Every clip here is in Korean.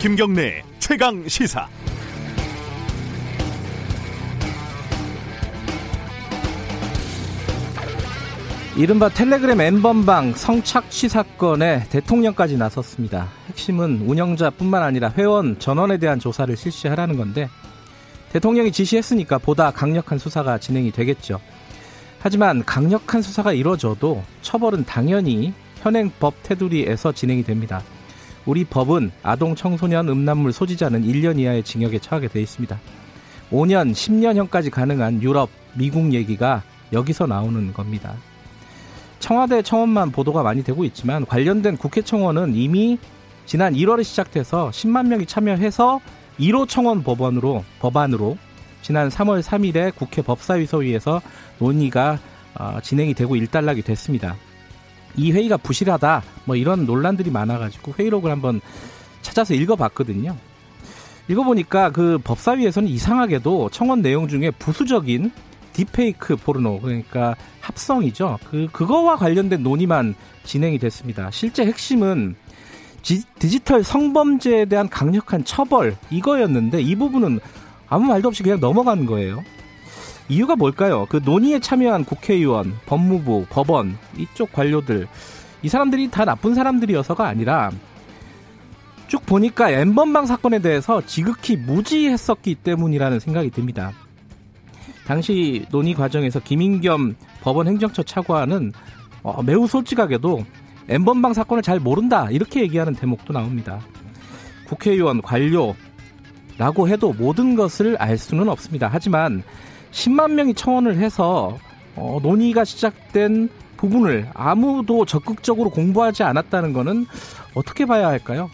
김경래 최강 시사. 이른바 텔레그램 엠번방 성착취 사건에 대통령까지 나섰습니다. 핵심은 운영자뿐만 아니라 회원 전원에 대한 조사를 실시하라는 건데 대통령이 지시했으니까 보다 강력한 수사가 진행이 되겠죠. 하지만 강력한 수사가 이루어져도 처벌은 당연히 현행 법 테두리에서 진행이 됩니다. 우리 법은 아동 청소년 음란물 소지자는 1년 이하의 징역에 처하게 되어 있습니다. 5년, 10년형까지 가능한 유럽, 미국 얘기가 여기서 나오는 겁니다. 청와대 청원만 보도가 많이 되고 있지만 관련된 국회 청원은 이미 지난 1월에 시작돼서 10만 명이 참여해서 1호 청원 법안으로 법안으로 지난 3월 3일에 국회 법사위소위에서 논의가 어, 진행이 되고 일단락이 됐습니다. 이 회의가 부실하다 뭐 이런 논란들이 많아가지고 회의록을 한번 찾아서 읽어봤거든요. 읽어보니까 그 법사위에서는 이상하게도 청원 내용 중에 부수적인 딥페이크 포르노 그러니까 합성이죠. 그 그거와 관련된 논의만 진행이 됐습니다. 실제 핵심은 지, 디지털 성범죄에 대한 강력한 처벌 이거였는데 이 부분은 아무 말도 없이 그냥 넘어간 거예요. 이유가 뭘까요? 그 논의에 참여한 국회의원, 법무부, 법원 이쪽 관료들 이 사람들이 다 나쁜 사람들이어서가 아니라 쭉 보니까 엠번방 사건에 대해서 지극히 무지했었기 때문이라는 생각이 듭니다. 당시 논의 과정에서 김인겸 법원 행정처 차관은 어, 매우 솔직하게도 엠번방 사건을 잘 모른다 이렇게 얘기하는 대목도 나옵니다. 국회의원 관료라고 해도 모든 것을 알 수는 없습니다. 하지만 10만 명이 청원을 해서 어, 논의가 시작된 부분을 아무도 적극적으로 공부하지 않았다는 것은 어떻게 봐야 할까요?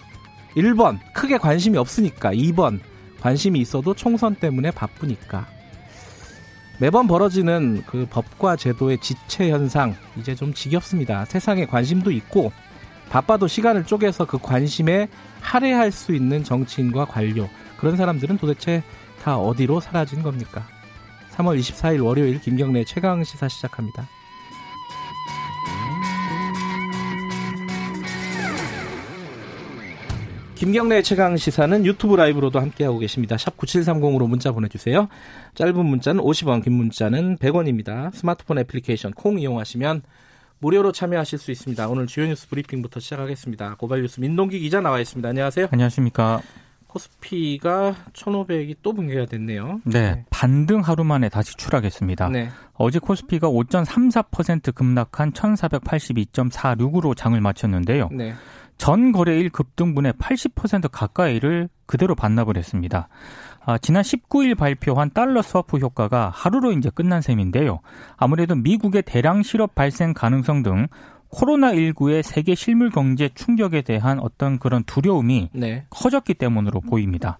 1번 크게 관심이 없으니까 2번 관심이 있어도 총선 때문에 바쁘니까 매번 벌어지는 그 법과 제도의 지체 현상 이제 좀 지겹습니다. 세상에 관심도 있고 바빠도 시간을 쪼개서 그 관심에 할애할 수 있는 정치인과 관료 그런 사람들은 도대체 다 어디로 사라진 겁니까? 3월 24일 월요일 김경래 최강 시사 시작합니다. 김경래 최강 시사는 유튜브 라이브로도 함께하고 계십니다. 샵 9730으로 문자 보내주세요. 짧은 문자는 50원, 긴 문자는 100원입니다. 스마트폰 애플리케이션 콩 이용하시면 무료로 참여하실 수 있습니다. 오늘 주요 뉴스 브리핑부터 시작하겠습니다. 고발 뉴스 민동기 기자 나와 있습니다. 안녕하세요. 안녕하십니까. 코스피가 1,500이 또 붕괴가 됐네요. 네, 네. 반등 하루 만에 다시 추락했습니다. 네. 어제 코스피가 5.34% 급락한 1,482.46으로 장을 마쳤는데요. 네. 전 거래일 급등분의 80% 가까이를 그대로 반납을 했습니다. 아, 지난 19일 발표한 달러 스와프 효과가 하루로 이제 끝난 셈인데요. 아무래도 미국의 대량 실업 발생 가능성 등 코로나19의 세계 실물 경제 충격에 대한 어떤 그런 두려움이 네. 커졌기 때문으로 보입니다.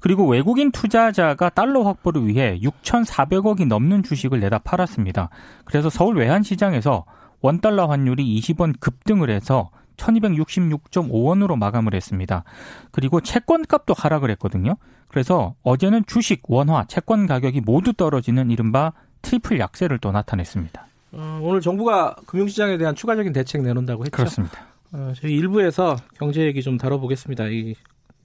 그리고 외국인 투자자가 달러 확보를 위해 6,400억이 넘는 주식을 내다 팔았습니다. 그래서 서울 외환시장에서 원달러 환율이 20원 급등을 해서 1266.5원으로 마감을 했습니다. 그리고 채권 값도 하락을 했거든요. 그래서 어제는 주식, 원화, 채권 가격이 모두 떨어지는 이른바 트리플 약세를 또 나타냈습니다. 어, 오늘 정부가 금융시장에 대한 추가적인 대책 내놓는다고 했죠. 그렇습니다. 어, 저희 일부에서 경제 얘기 좀 다뤄보겠습니다. 이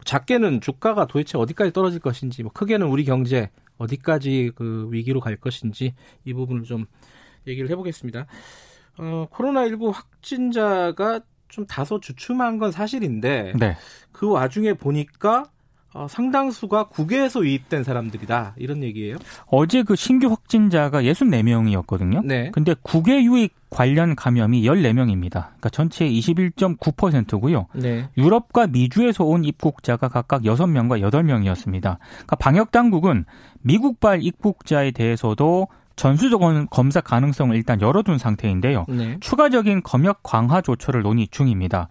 작게는 주가가 도대체 어디까지 떨어질 것인지, 뭐 크게는 우리 경제 어디까지 그 위기로 갈 것인지 이 부분을 좀 얘기를 해보겠습니다. 어, 코로나19 확진자가 좀 다소 주춤한 건 사실인데 네. 그 와중에 보니까 어, 상당수가 국외에서 유입된 사람들이다 이런 얘기예요. 어제 그 신규 확진자가 64명이었거든요. 네. 근데 국외 유입 관련 감염이 14명입니다. 그러니까 전체의 21.9%고요. 네. 유럽과 미주에서 온 입국자가 각각 6명과 8명이었습니다. 그러니까 방역 당국은 미국발 입국자에 대해서도 전수적 검사 가능성을 일단 열어둔 상태인데요. 네. 추가적인 검역 강화 조처를 논의 중입니다.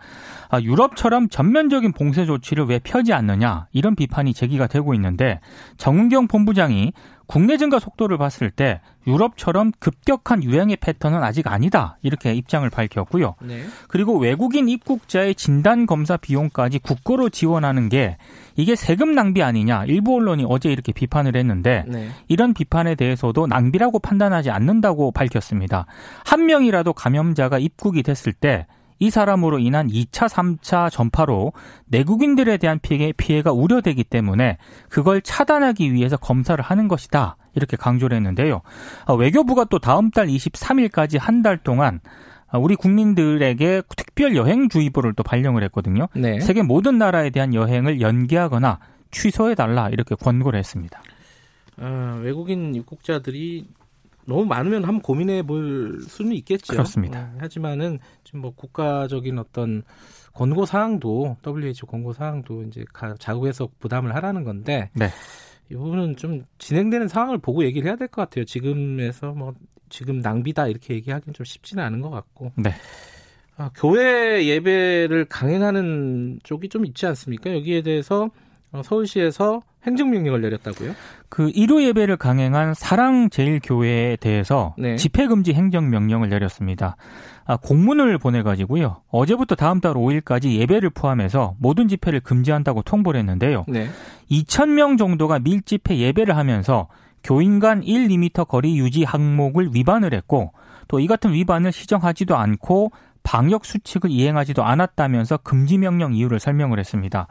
아, 유럽처럼 전면적인 봉쇄 조치를 왜 펴지 않느냐 이런 비판이 제기가 되고 있는데 정은경 본부장이 국내 증가 속도를 봤을 때 유럽처럼 급격한 유행의 패턴은 아직 아니다 이렇게 입장을 밝혔고요. 네. 그리고 외국인 입국자의 진단 검사 비용까지 국고로 지원하는 게 이게 세금 낭비 아니냐 일부 언론이 어제 이렇게 비판을 했는데 네. 이런 비판에 대해서도 낭비라고 판단하지 않는다고 밝혔습니다. 한 명이라도 감염자가 입국이 됐을 때 이 사람으로 인한 2차, 3차 전파로 내국인들에 대한 피해, 피해가 우려되기 때문에 그걸 차단하기 위해서 검사를 하는 것이다. 이렇게 강조를 했는데요. 아, 외교부가 또 다음 달 23일까지 한 달 동안 아, 우리 국민들에게 특별 여행 주의보를 또 발령을 했거든요. 네. 세계 모든 나라에 대한 여행을 연기하거나 취소해 달라 이렇게 권고를 했습니다. 아, 외국인 입국자들이 너무 많으면 한번 고민해 볼 수는 있겠죠. 그렇습니다. 네, 하지만은 지금 뭐 국가적인 어떤 권고 사항도 WHO 권고 사항도 이제 자국에서 부담을 하라는 건데 네. 이 부분은 좀 진행되는 상황을 보고 얘기를 해야 될 것 같아요. 지금에서 뭐 지금 낭비다 이렇게 얘기하기는 좀 쉽지는 않은 것 같고. 네. 아, 교회 예배를 강행하는 쪽이 좀 있지 않습니까? 여기에 대해서 어, 서울시에서 행정명령을 내렸다고요? 그 일요 예배를 강행한 사랑제일교회에 대해서 네. 집회금지 행정명령을 내렸습니다. 아, 공문을 보내가지고요. 어제부터 다음 달 5일까지 예배를 포함해서 모든 집회를 금지한다고 통보를 했는데요. 네. 2,000명 정도가 밀집해 예배를 하면서 교인 간 1, 2미터 거리 유지 항목을 위반을 했고 또 이 같은 위반을 시정하지도 않고 방역 수칙을 이행하지도 않았다면서 금지 명령 이유를 설명을 했습니다.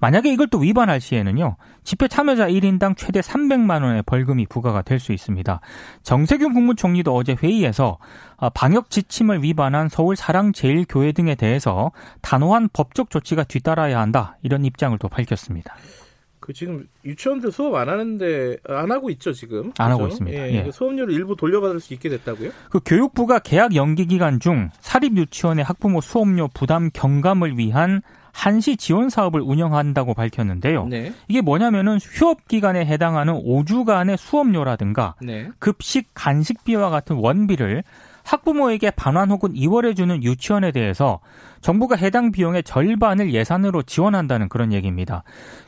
만약에 이걸 또 위반할 시에는요. 집회 참여자 1인당 최대 300만 원의 벌금이 부과가 될 수 있습니다. 정세균 국무총리도 어제 회의에서 아, 방역 지침을 위반한 서울 사랑제일교회 등에 대해서 단호한 법적 조치가 뒤따라야 한다. 이런 입장을 또 밝혔습니다. 그 지금 유치원들 수업 안 하는데 안 하고 있죠 지금 안 그렇죠? 하고 있습니다. 예, 예. 수업료를 일부 돌려받을 수 있게 됐다고요? 그 교육부가 개학 연기 기간 중 사립 유치원의 학부모 수업료 부담 경감을 위한 한시 지원 사업을 운영한다고 밝혔는데요. 네. 이게 뭐냐면은 휴업 기간에 해당하는 5주간의 수업료라든가 네. 급식 간식비와 같은 원비를 학부모에게 반환 혹은 이월해 주는 유치원에 대해서 정부가 해당 비용의 절반을 예산으로 지원한다는 그런 얘기입니다.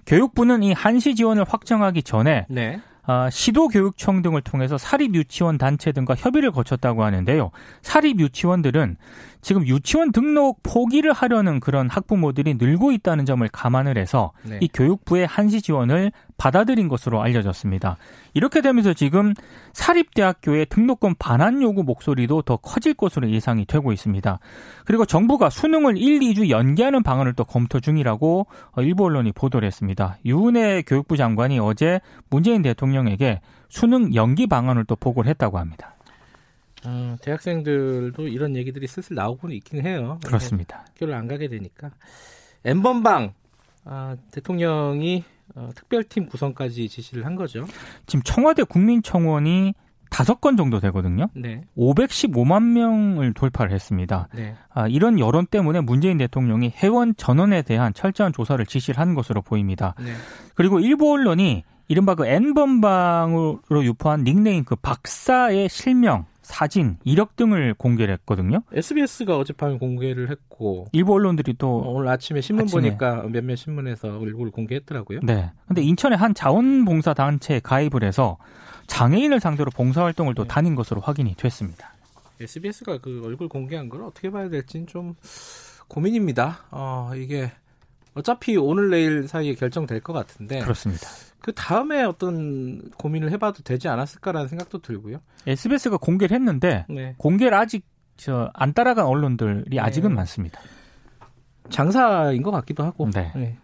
교육부는 이 한시 지원을 확정하기 전에 네. 아, 시도교육청 등을 통해서 사립유치원 단체 등과 협의를 거쳤다고 하는데요. 사립유치원들은 지금 유치원 등록 포기를 하려는 그런 학부모들이 늘고 있다는 점을 감안을 해서 네. 이 교육부의 한시 지원을 받아들인 것으로 알려졌습니다. 이렇게 되면서 지금 사립대학교의 등록금 반환 요구 목소리도 더 커질 것으로 예상이 되고 있습니다. 그리고 정부가 수능을 1, 2주 연기하는 방안을 또 검토 중이라고 일부 언론이 보도를 했습니다. 유은혜 교육부 장관이 어제 문재인 대통령에게 수능 연기 방안을 또 보고를 했다고 합니다. 어, 대학생들도 이런 얘기들이 슬슬 나오고는 있긴 해요. 그렇습니다. 학교를 안 가게 되니까. 엠번방 아, 대통령이 어, 특별팀 구성까지 지시를 한 거죠. 지금 청와대 국민청원이 다섯 건 정도 되거든요. 네. 515만 명을 돌파를 했습니다. 네. 아, 이런 여론 때문에 문재인 대통령이 회원 전원에 대한 철저한 조사를 지시를 한 것으로 보입니다. 네. 그리고 일부 언론이 이른바 그 N번방으로 유포한 닉네임 그 박사의 실명 사진, 이력 등을 공개를 했거든요. SBS가 어젯밤에 공개를 했고 일부 언론들이 또 어, 오늘 아침에 신문 아침에. 보니까 몇몇 신문에서 얼굴 공개했더라고요. 네. 근데 인천의 한 자원봉사 단체에 가입을 해서 장애인을 상대로 봉사 활동을 또 네. 다닌 것으로 확인이 됐습니다. SBS가 그 얼굴 공개한 걸 어떻게 봐야 될지는 좀 고민입니다. 어, 이게 어차피 오늘 내일 사이에 결정될 것 같은데. 그렇습니다. 그 다음에 어떤 고민을 해봐도 되지 않았을까라는 생각도 들고요. SBS가 공개를 했는데 네. 공개를 아직 저 안 따라간 언론들이 네. 아직은 많습니다. 장사인 것 같기도 하고. 네. 네.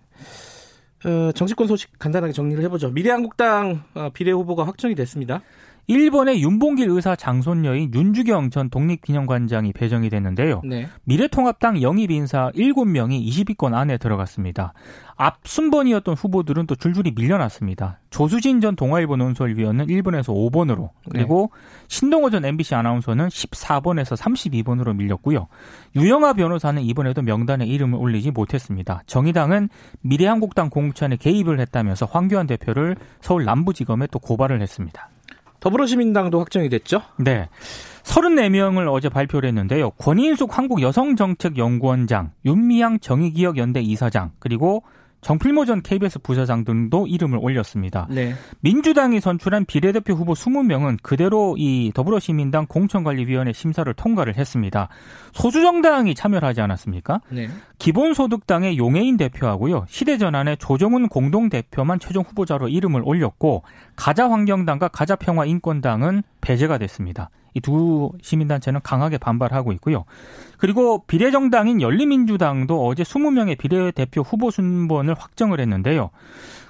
어, 정치권 소식 간단하게 정리를 해보죠. 미래한국당 어, 비례 후보가 확정이 됐습니다. 일본의 윤봉길 의사 장손녀인 윤주경 전 독립기념관장이 배정이 됐는데요. 네. 미래통합당 영입 인사 7명이 20위권 안에 들어갔습니다. 앞 순번이었던 후보들은 또 줄줄이 밀려났습니다. 조수진 전 동아일보 논설위원은 1번에서 5번으로 그리고 네. 신동호 전 MBC 아나운서는 14번에서 32번으로 밀렸고요. 유영아 변호사는 이번에도 명단에 이름을 올리지 못했습니다. 정의당은 미래한국당 공천에 개입을 했다면서 황교안 대표를 서울 남부지검에 또 고발을 했습니다. 더불어시민당도 확정이 됐죠? 네. 34명을 어제 발표를 했는데요. 권인숙 한국여성정책연구원장, 윤미향 정의기억연대 이사장, 그리고 정필모 전 KBS 부사장 등도 이름을 올렸습니다. 네. 민주당이 선출한 비례대표 후보 20명은 그대로 이 더불어시민당 공천관리위원회 심사를 통과를 했습니다. 소수정당이 참여를 하지 않았습니까? 네. 기본소득당의 용해인 대표하고요. 시대전환의 조정훈 공동대표만 최종 후보자로 이름을 올렸고 가자환경당과 가자평화인권당은 배제가 됐습니다. 이 두 시민단체는 강하게 반발하고 있고요. 그리고 비례정당인 열린민주당도 어제 20명의 비례대표 후보 순번을 확정을 했는데요.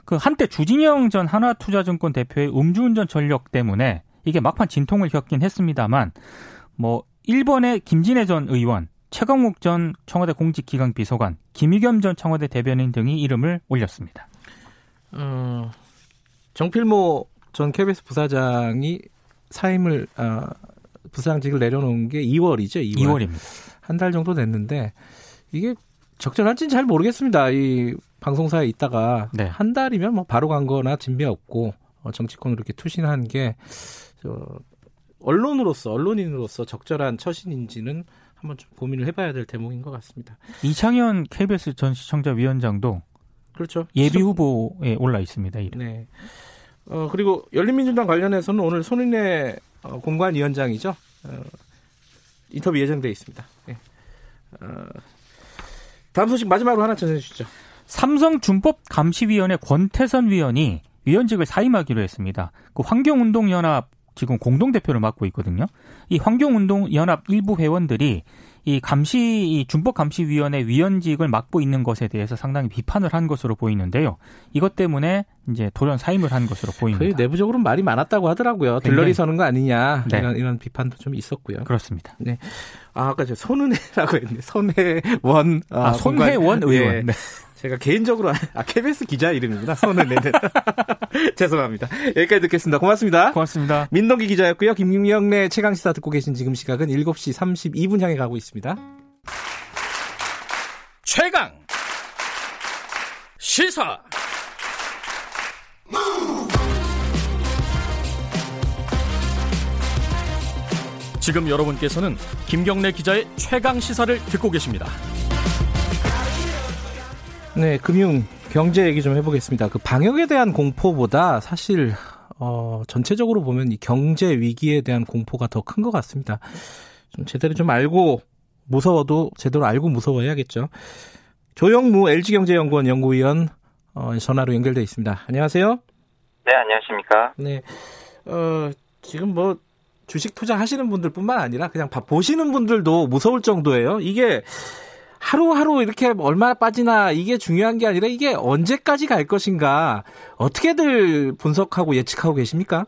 그 한때 주진영 전 하나투자증권 대표의 음주운전 전력 때문에 이게 막판 진통을 겪긴 했습니다만 뭐 1번의 김진애 전 의원, 최강욱 전 청와대 공직기강 비서관, 김의겸 전 청와대 대변인 등이 이름을 올렸습니다. 어, 정필모 전 KBS 부사장이 사임을 어, 부사장직을 내려놓은 게 2월이죠. 2월. 2월 입니다. 한 달 정도 됐는데 이게 적절한지는 잘 모르겠습니다. 이 방송사에 있다가 네. 한 달이면 뭐 바로 간 거나 진배 없고 어, 정치권으로 이렇게 투신한 게 저, 언론으로서 언론인으로서 적절한 처신인지는 한번 좀 고민을 해봐야 될 대목인 것 같습니다. 이창현 KBS 전 시청자 위원장도 그렇죠. 예비 후보에 올라 있습니다. 이름. 네. 어, 그리고 열린민주당 관련해서는 오늘 손인혜 어, 공관위원장이죠. 어, 인터뷰 예정돼 있습니다. 네. 어, 다음 소식 마지막으로 하나 전해 주시죠. 삼성 준법 감시위원회 권태선 위원이 위원직을 사임하기로 했습니다. 그 환경운동연합 지금 공동대표를 맡고 있거든요. 이 환경운동연합 일부 회원들이 이 감시, 이 준법 감시 위원회 위원직을 맡고 있는 것에 대해서 상당히 비판을 한 것으로 보이는데요. 이것 때문에 이제 돌연 사임을 한 것으로 보입니다. 내부적으로 말이 많았다고 하더라고요. 들러리 서는 거 아니냐 네. 이런, 이런 비판도 좀 있었고요. 그렇습니다. 네. 아, 아까 저 손은혜라고 했는데 손혜원 아, 아 손혜원 의원. 네. 네. 제가 개인적으로 아 KBS 기자 이름입니다. 손은혜는 죄송합니다. 여기까지 듣겠습니다. 고맙습니다. 고맙습니다. 민동기 기자였고요. 김경래 최강 시사 듣고 계신 지금 시각은 7시 32분 향해 가고 있습니다. 최강 시사 지금 여러분께서는 김경래 기자의 최강 시사를 듣고 계십니다. 네, 금융 경제 얘기 좀 해보겠습니다. 그 방역에 대한 공포보다 사실 어, 전체적으로 보면 이 경제 위기에 대한 공포가 더 큰 것 같습니다. 좀 제대로 좀 알고 무서워도 제대로 알고 무서워해야겠죠. 조영무 LG경제연구원 연구위원 어, 전화로 연결돼 있습니다. 안녕하세요. 네, 안녕하십니까. 네, 어, 지금 뭐 주식 투자하시는 분들뿐만 아니라 그냥 보시는 분들도 무서울 정도예요. 이게 하루하루 이렇게 얼마나 빠지나 이게 중요한 게 아니라 이게 언제까지 갈 것인가 어떻게들 분석하고 예측하고 계십니까?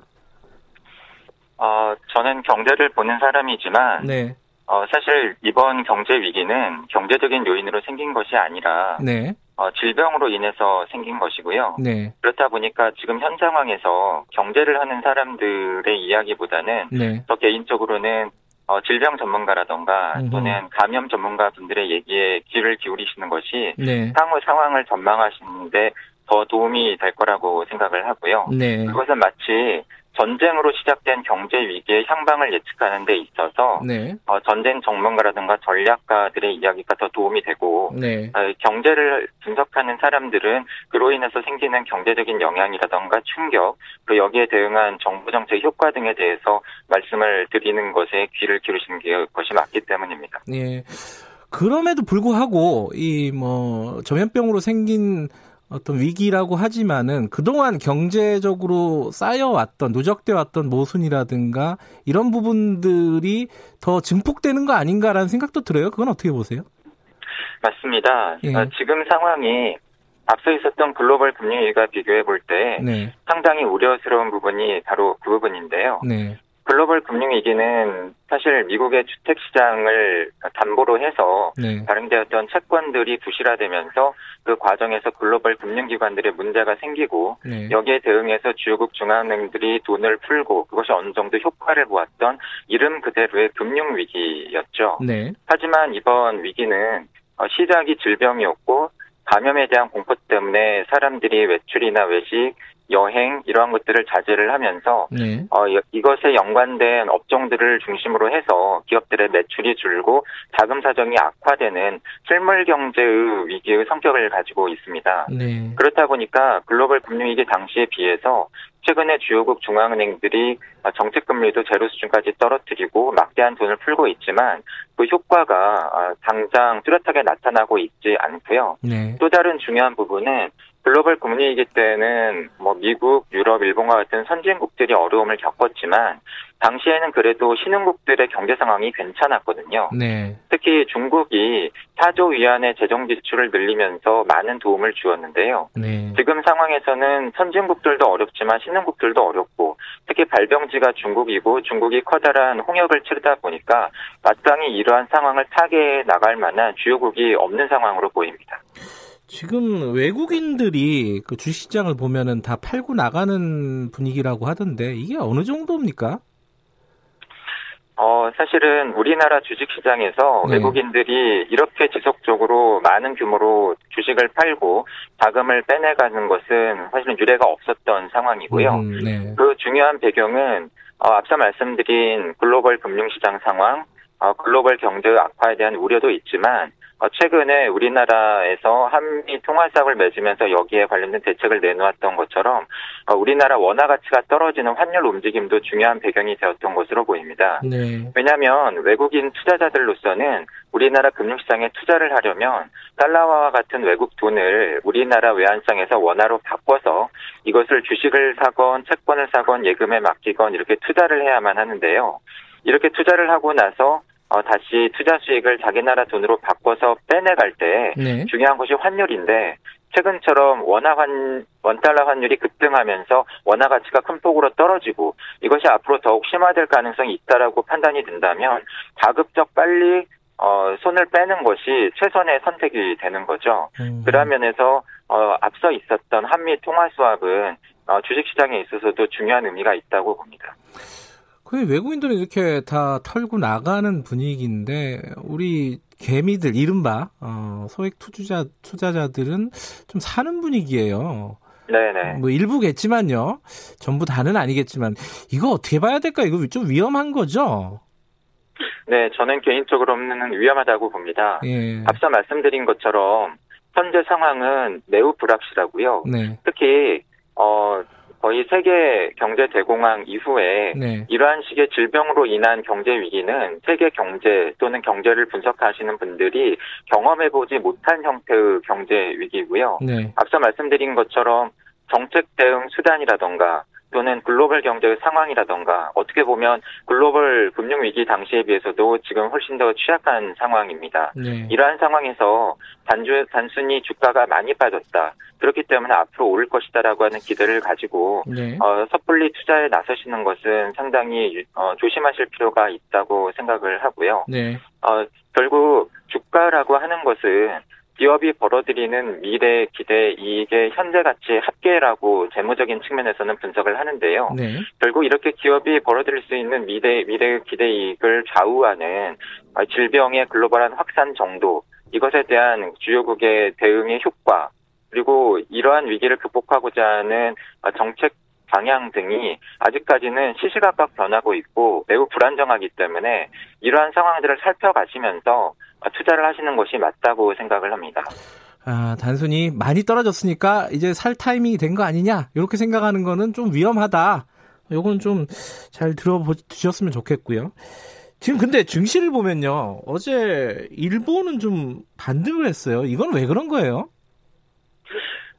어, 저는 경제를 보는 사람이지만 네. 어, 사실 이번 경제 위기는 경제적인 요인으로 생긴 것이 아니라 네. 어, 질병으로 인해서 생긴 것이고요. 네. 그렇다 보니까 지금 현 상황에서 경제를 하는 사람들의 이야기보다는 네. 저 개인적으로는 어, 질병 전문가라던가 음흠. 또는 감염 전문가 분들의 얘기에 귀를 기울이시는 것이 네. 향후 상황을 전망하시는데 더 도움이 될 거라고 생각을 하고요. 네. 그것은 마치 전쟁으로 시작된 경제 위기의 향방을 예측하는 데 있어서 네. 어, 전쟁 전문가라든가 전략가들의 이야기가 더 도움이 되고 네. 어, 경제를 분석하는 사람들은 그로 인해서 생기는 경제적인 영향이라든가 충격 그 여기에 대응한 정부 정책 효과 등에 대해서 말씀을 드리는 것에 귀를 기울이시는 게 것이 맞기 때문입니다. 네. 그럼에도 불구하고 이 뭐 전염병으로 생긴 어떤 위기라고 하지만은 그동안 경제적으로 쌓여왔던 누적돼 왔던 모순이라든가 이런 부분들이 더 증폭되는 거 아닌가라는 생각도 들어요. 그건 어떻게 보세요? 맞습니다. 예. 어, 지금 상황이 앞서 있었던 글로벌 금융위기와 비교해 볼때 네. 상당히 우려스러운 부분이 바로 그 부분인데요. 네. 글로벌 금융위기는 사실 미국의 주택시장을 담보로 해서 네. 발행되었던 채권들이 부실화되면서 그 과정에서 글로벌 금융기관들의 문제가 생기고 네. 여기에 대응해서 주요국 중앙은행들이 돈을 풀고 그것이 어느 정도 효과를 보았던 이름 그대로의 금융위기였죠. 네. 하지만 이번 위기는 어, 시작이 질병이었고 감염에 대한 공포 때문에 사람들이 외출이나 외식, 여행 이러한 것들을 자제를 하면서 네. 어, 이것에 연관된 업종들을 중심으로 해서 기업들의 매출이 줄고 자금 사정이 악화되는 실물 경제의 위기의 성격을 가지고 있습니다. 네. 그렇다 보니까 글로벌 금융위기 당시에 비해서 최근에 주요국 중앙은행들이 정책 금리도 제로 수준까지 떨어뜨리고 막대한 돈을 풀고 있지만 그 효과가 당장 뚜렷하게 나타나고 있지 않고요. 네. 또 다른 중요한 부분은 글로벌 금리위기 때는 뭐 미국, 유럽, 일본과 같은 선진국들이 어려움을 겪었지만 당시에는 그래도 신흥국들의 경제 상황이 괜찮았거든요. 네. 특히 중국이 4조 위안의 재정 지출을 늘리면서 많은 도움을 주었는데요. 네. 지금 상황에서는 선진국들도 어렵지만 신흥국들도 어렵고 특히 발병지가 중국이고 중국이 커다란 홍역을 치르다 보니까 마땅히 이러한 상황을 타개해 나갈 만한 주요국이 없는 상황으로 보입니다. 지금 외국인들이 그 주식시장을 보면은 다 팔고 나가는 분위기라고 하던데 이게 어느 정도입니까? 어, 사실은 우리나라 주식시장에서 네. 외국인들이 이렇게 지속적으로 많은 규모로 주식을 팔고 자금을 빼내가는 것은 사실은 유례가 없었던 상황이고요. 음, 네. 그 중요한 배경은 어, 앞서 말씀드린 글로벌 금융시장 상황, 어, 글로벌 경제 악화에 대한 우려도 있지만 어, 최근에 우리나라에서 한미 통화 사업을 맺으면서 여기에 관련된 대책을 내놓았던 것처럼 어, 우리나라 원화 가치가 떨어지는 환율 움직임도 중요한 배경이 되었던 것으로 보입니다. 네. 왜냐하면 외국인 투자자들로서는 우리나라 금융시장에 투자를 하려면 달러화와 같은 외국 돈을 우리나라 외환시장에서 원화로 바꿔서 이것을 주식을 사건 채권을 사건 예금에 맡기건 이렇게 투자를 해야만 하는데요. 이렇게 투자를 하고 나서 어, 다시 투자 수익을 자기 나라 돈으로 바꿔서 빼내갈 때 네. 중요한 것이 환율인데 최근처럼 원화 환 원달러 환율이 급등하면서 원화 가치가 큰 폭으로 떨어지고 이것이 앞으로 더욱 심화될 가능성이 있다라고 판단이 된다면 가급적 빨리 어, 손을 빼는 것이 최선의 선택이 되는 거죠. 음. 그런 면에서 어, 앞서 있었던 한미 통화 수합은 어, 주식시장에 있어서도 중요한 의미가 있다고 봅니다. 그 외국인들은 이렇게 다 털고 나가는 분위기인데 우리 개미들 이른바 어, 소액 투자 투자자들은 좀 사는 분위기예요. 네네. 뭐 일부겠지만요. 전부 다는 아니겠지만 이거 어떻게 봐야 될까? 이거 좀 위험한 거죠. 네, 저는 개인적으로는 위험하다고 봅니다. 예. 앞서 말씀드린 것처럼 현재 상황은 매우 불확실하고요. 네. 특히 어 거의 세계 경제 대공황 이후에 네. 이러한 식의 질병으로 인한 경제 위기는 세계 경제 또는 경제를 분석하시는 분들이 경험해보지 못한 형태의 경제 위기고요. 네. 앞서 말씀드린 것처럼 정책 대응 수단이라던가 또는 글로벌 경제의 상황이라던가 어떻게 보면 글로벌 금융 위기 당시에 비해서도 지금 훨씬 더 취약한 상황입니다. 네. 이러한 상황에서 단주, 단순히 주가가 많이 빠졌다. 그렇기 때문에 앞으로 오를 것이다라고 하는 기대를 가지고 네. 어, 섣불리 투자에 나서시는 것은 상당히 어, 조심하실 필요가 있다고 생각을 하고요. 네. 어, 결국 주가라고 하는 것은 기업이 벌어들이는 미래 기대 이익의 현재 가치 합계라고 재무적인 측면에서는 분석을 하는데요. 네. 결국 이렇게 기업이 벌어들일 수 있는 미래 미래 기대 이익을 좌우하는 질병의 글로벌한 확산 정도 이것에 대한 주요국의 대응의 효과 그리고 이러한 위기를 극복하고자 하는 정책 방향 등이 아직까지는 시시각각 변하고 있고 매우 불안정하기 때문에 이러한 상황들을 살펴가시면서 투자를 하시는 것이 맞다고 생각을 합니다. 아, 단순히 많이 떨어졌으니까 이제 살 타이밍이 된 거 아니냐 이렇게 생각하는 거는 좀 위험하다. 요건 좀 잘 들어보셨으면 좋겠고요. 지금 근데 증시를 보면요. 어제 일본은 좀 반등을 했어요. 이건 왜 그런 거예요?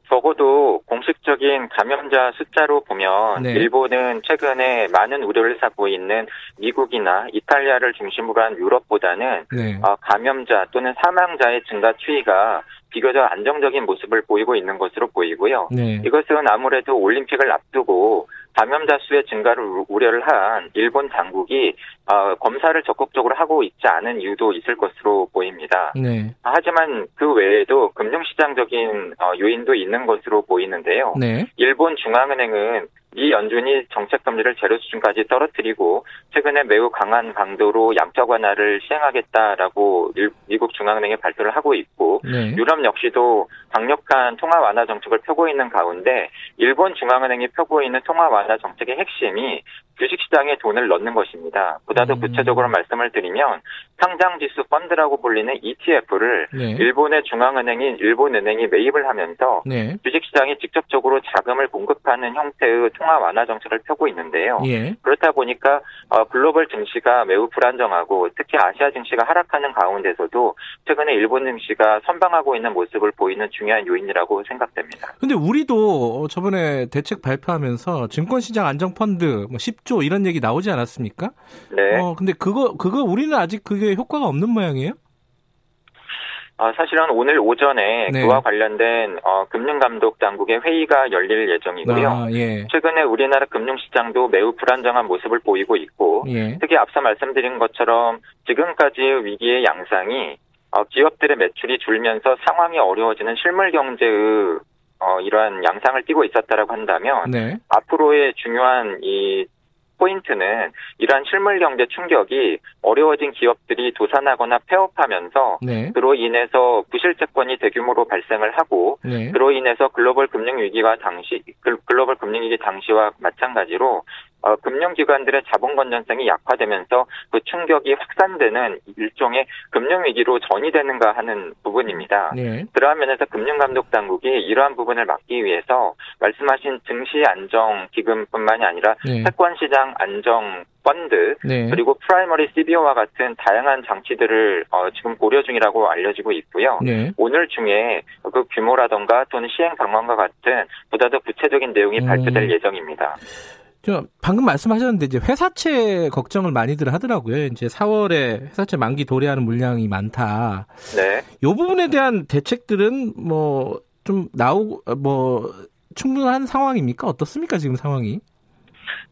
적어도 공식적인 감염자 숫자로 보면 네. 일본은 최근에 많은 우려를 사고 있는 미국이나 이탈리아를 중심으로 한 유럽보다는 네. 어, 감염자 또는 사망자의 증가 추이가 비교적 안정적인 모습을 보이고 있는 것으로 보이고요. 네. 이것은 아무래도 올림픽을 앞두고 감염자 수의 증가를 우려를 한 일본 당국이 어, 검사를 적극적으로 하고 있지 않은 이유도 있을 것으로 보입니다. 네. 하지만 그 외에도 금융시장적인 어, 요인도 있는 것으로 보이는데요. 네. 일본 중앙은행은 이 연준이 정책 금리를 제로 수준까지 떨어뜨리고 최근에 매우 강한 강도로 양적 완화를 시행하겠다라고 미국 중앙은행이 발표를 하고 있고 네. 유럽 역시도 강력한 통화 완화 정책을 펴고 있는 가운데 일본 중앙은행이 펴고 있는 통화 완화 정책의 핵심이 주식시장에 돈을 넣는 것입니다. 보다 더 음. 구체적으로 말씀을 드리면 상장지수 펀드라고 불리는 ETF를 네. 일본의 중앙은행인 일본은행이 매입을 하면서 네. 주식시장에 직접적으로 자금을 공급하는 형태의 통화 완화 정책을 펴고 있는데요. 예. 그렇다 보니까 어, 글로벌 증시가 매우 불안정하고 특히 아시아 증시가 하락하는 가운데서도 최근에 일본 증시가 선방하고 있는 모습을 보이는 중 요한 요인이라고 생각됩니다. 근데 우리도 저번에 대책 발표하면서 증권시장 안정펀드 뭐 10조 이런 얘기 나오지 않았습니까? 네. 어, 근데 그거 그거 우리는 아직 그게 효과가 없는 모양이에요? 아, 사실은 오늘 오전에 네. 그와 관련된 어, 금융감독 당국의 회의가 열릴 예정이고요. 아, 예. 최근에 우리나라 금융시장도 매우 불안정한 모습을 보이고 있고 예. 특히 앞서 말씀드린 것처럼 지금까지의 위기의 양상이 어, 기업들의 매출이 줄면서 상황이 어려워지는 실물 경제의 어, 이러한 양상을 띠고 있었다라고 한다면 네. 앞으로의 중요한 이 포인트는 이러한 실물 경제 충격이 어려워진 기업들이 도산하거나 폐업하면서 네. 그로 인해서 부실 채권이 대규모로 발생을 하고 네. 그로 인해서 글로벌 금융 위기와 당시 글로벌 금융 위기 당시와 마찬가지로 어, 금융기관들의 자본 건전성이 약화되면서 그 충격이 확산되는 일종의 금융위기로 전이되는가 하는 부분입니다. 네. 그러한 면에서 금융감독당국이 이러한 부분을 막기 위해서 말씀하신 증시 안정 기금뿐만이 아니라 네. 채권시장 안정 펀드 네. 그리고 primary CBO와 같은 다양한 장치들을 어, 지금 고려 중이라고 알려지고 있고요. 네. 오늘 중에 그 규모라던가 또는 시행 방안과 같은 보다 더 구체적인 내용이 음. 발표될 예정입니다. 저 방금 말씀하셨는데 이제 회사채 걱정을 많이들 하더라고요. 이제 4월에 회사채 만기 도래하는 물량이 많다. 네. 요 부분에 대한 대책들은 뭐 좀 나오고 뭐 충분한 상황입니까? 어떻습니까 지금 상황이?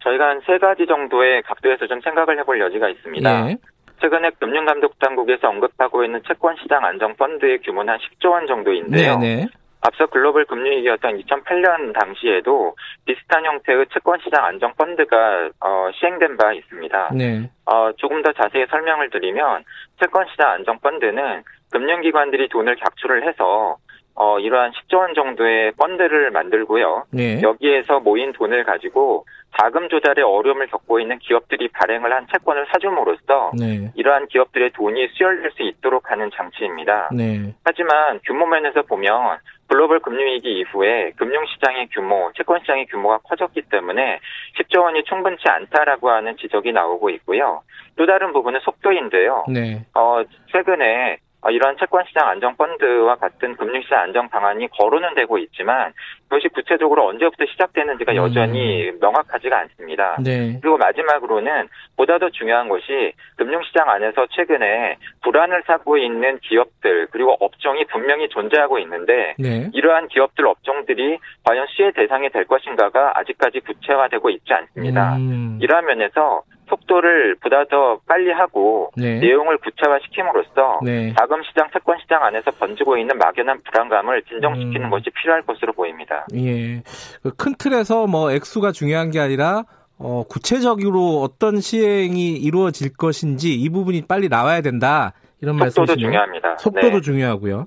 저희가 한 세 가지 정도의 각도에서 좀 생각을 해볼 여지가 있습니다. 예. 최근에 금융감독당국에서 언급하고 있는 채권시장 안정펀드의 규모는 한 10조 원 정도인데요. 네네. 네. 앞서 글로벌 금융 위기였던 2008년 당시에도 비슷한 형태의 채권시장 안정 펀드가 어, 시행된 바 있습니다. 네. 어, 조금 더 자세히 설명을 드리면 채권시장 안정 펀드는 금융기관들이 돈을 객출을 해서 어, 이러한 10조 원 정도의 펀드를 만들고요. 네. 여기에서 모인 돈을 가지고 자금 조달에 어려움을 겪고 있는 기업들이 발행을 한 채권을 사줌으로써 네. 이러한 기업들의 돈이 수혈될 수 있도록 하는 장치입니다. 네. 하지만 규모 면에서 보면 글로벌 금융위기 이후에 금융시장의 규모, 채권시장의 규모가 커졌기 때문에 10조 원이 충분치 않다라고 하는 지적이 나오고 있고요. 또 다른 부분은 속도인데요. 네. 어, 최근에 어, 이러한 채권시장 안정펀드와 같은 금융시장 안정 방안이 거론은 되고 있지만 그것이 구체적으로 언제부터 시작되는지가 음. 여전히 명확하지가 않습니다. 네. 그리고 마지막으로는 보다 더 중요한 것이 금융시장 안에서 최근에 불안을 사고 있는 기업들 그리고 업종이 분명히 존재하고 있는데 네. 이러한 기업들 업종들이 과연 시의 대상이 될 것인가가 아직까지 구체화되고 있지 않습니다. 음. 이러한 면에서 속도를 보다 더 빨리 하고 네. 내용을 구체화시킴으로써 네. 자금 시장, 채권 시장 안에서 번지고 있는 막연한 불안감을 진정시키는 음. 것이 필요할 것으로 보입니다. 예. 그큰 틀에서 뭐 액수가 중요한 게 아니라 어, 구체적으로 어떤 시행이 이루어질 것인지 이 부분이 빨리 나와야 된다. 이런 말씀이시네요. 속도도 중요합니다. 속도도 네. 중요하고요.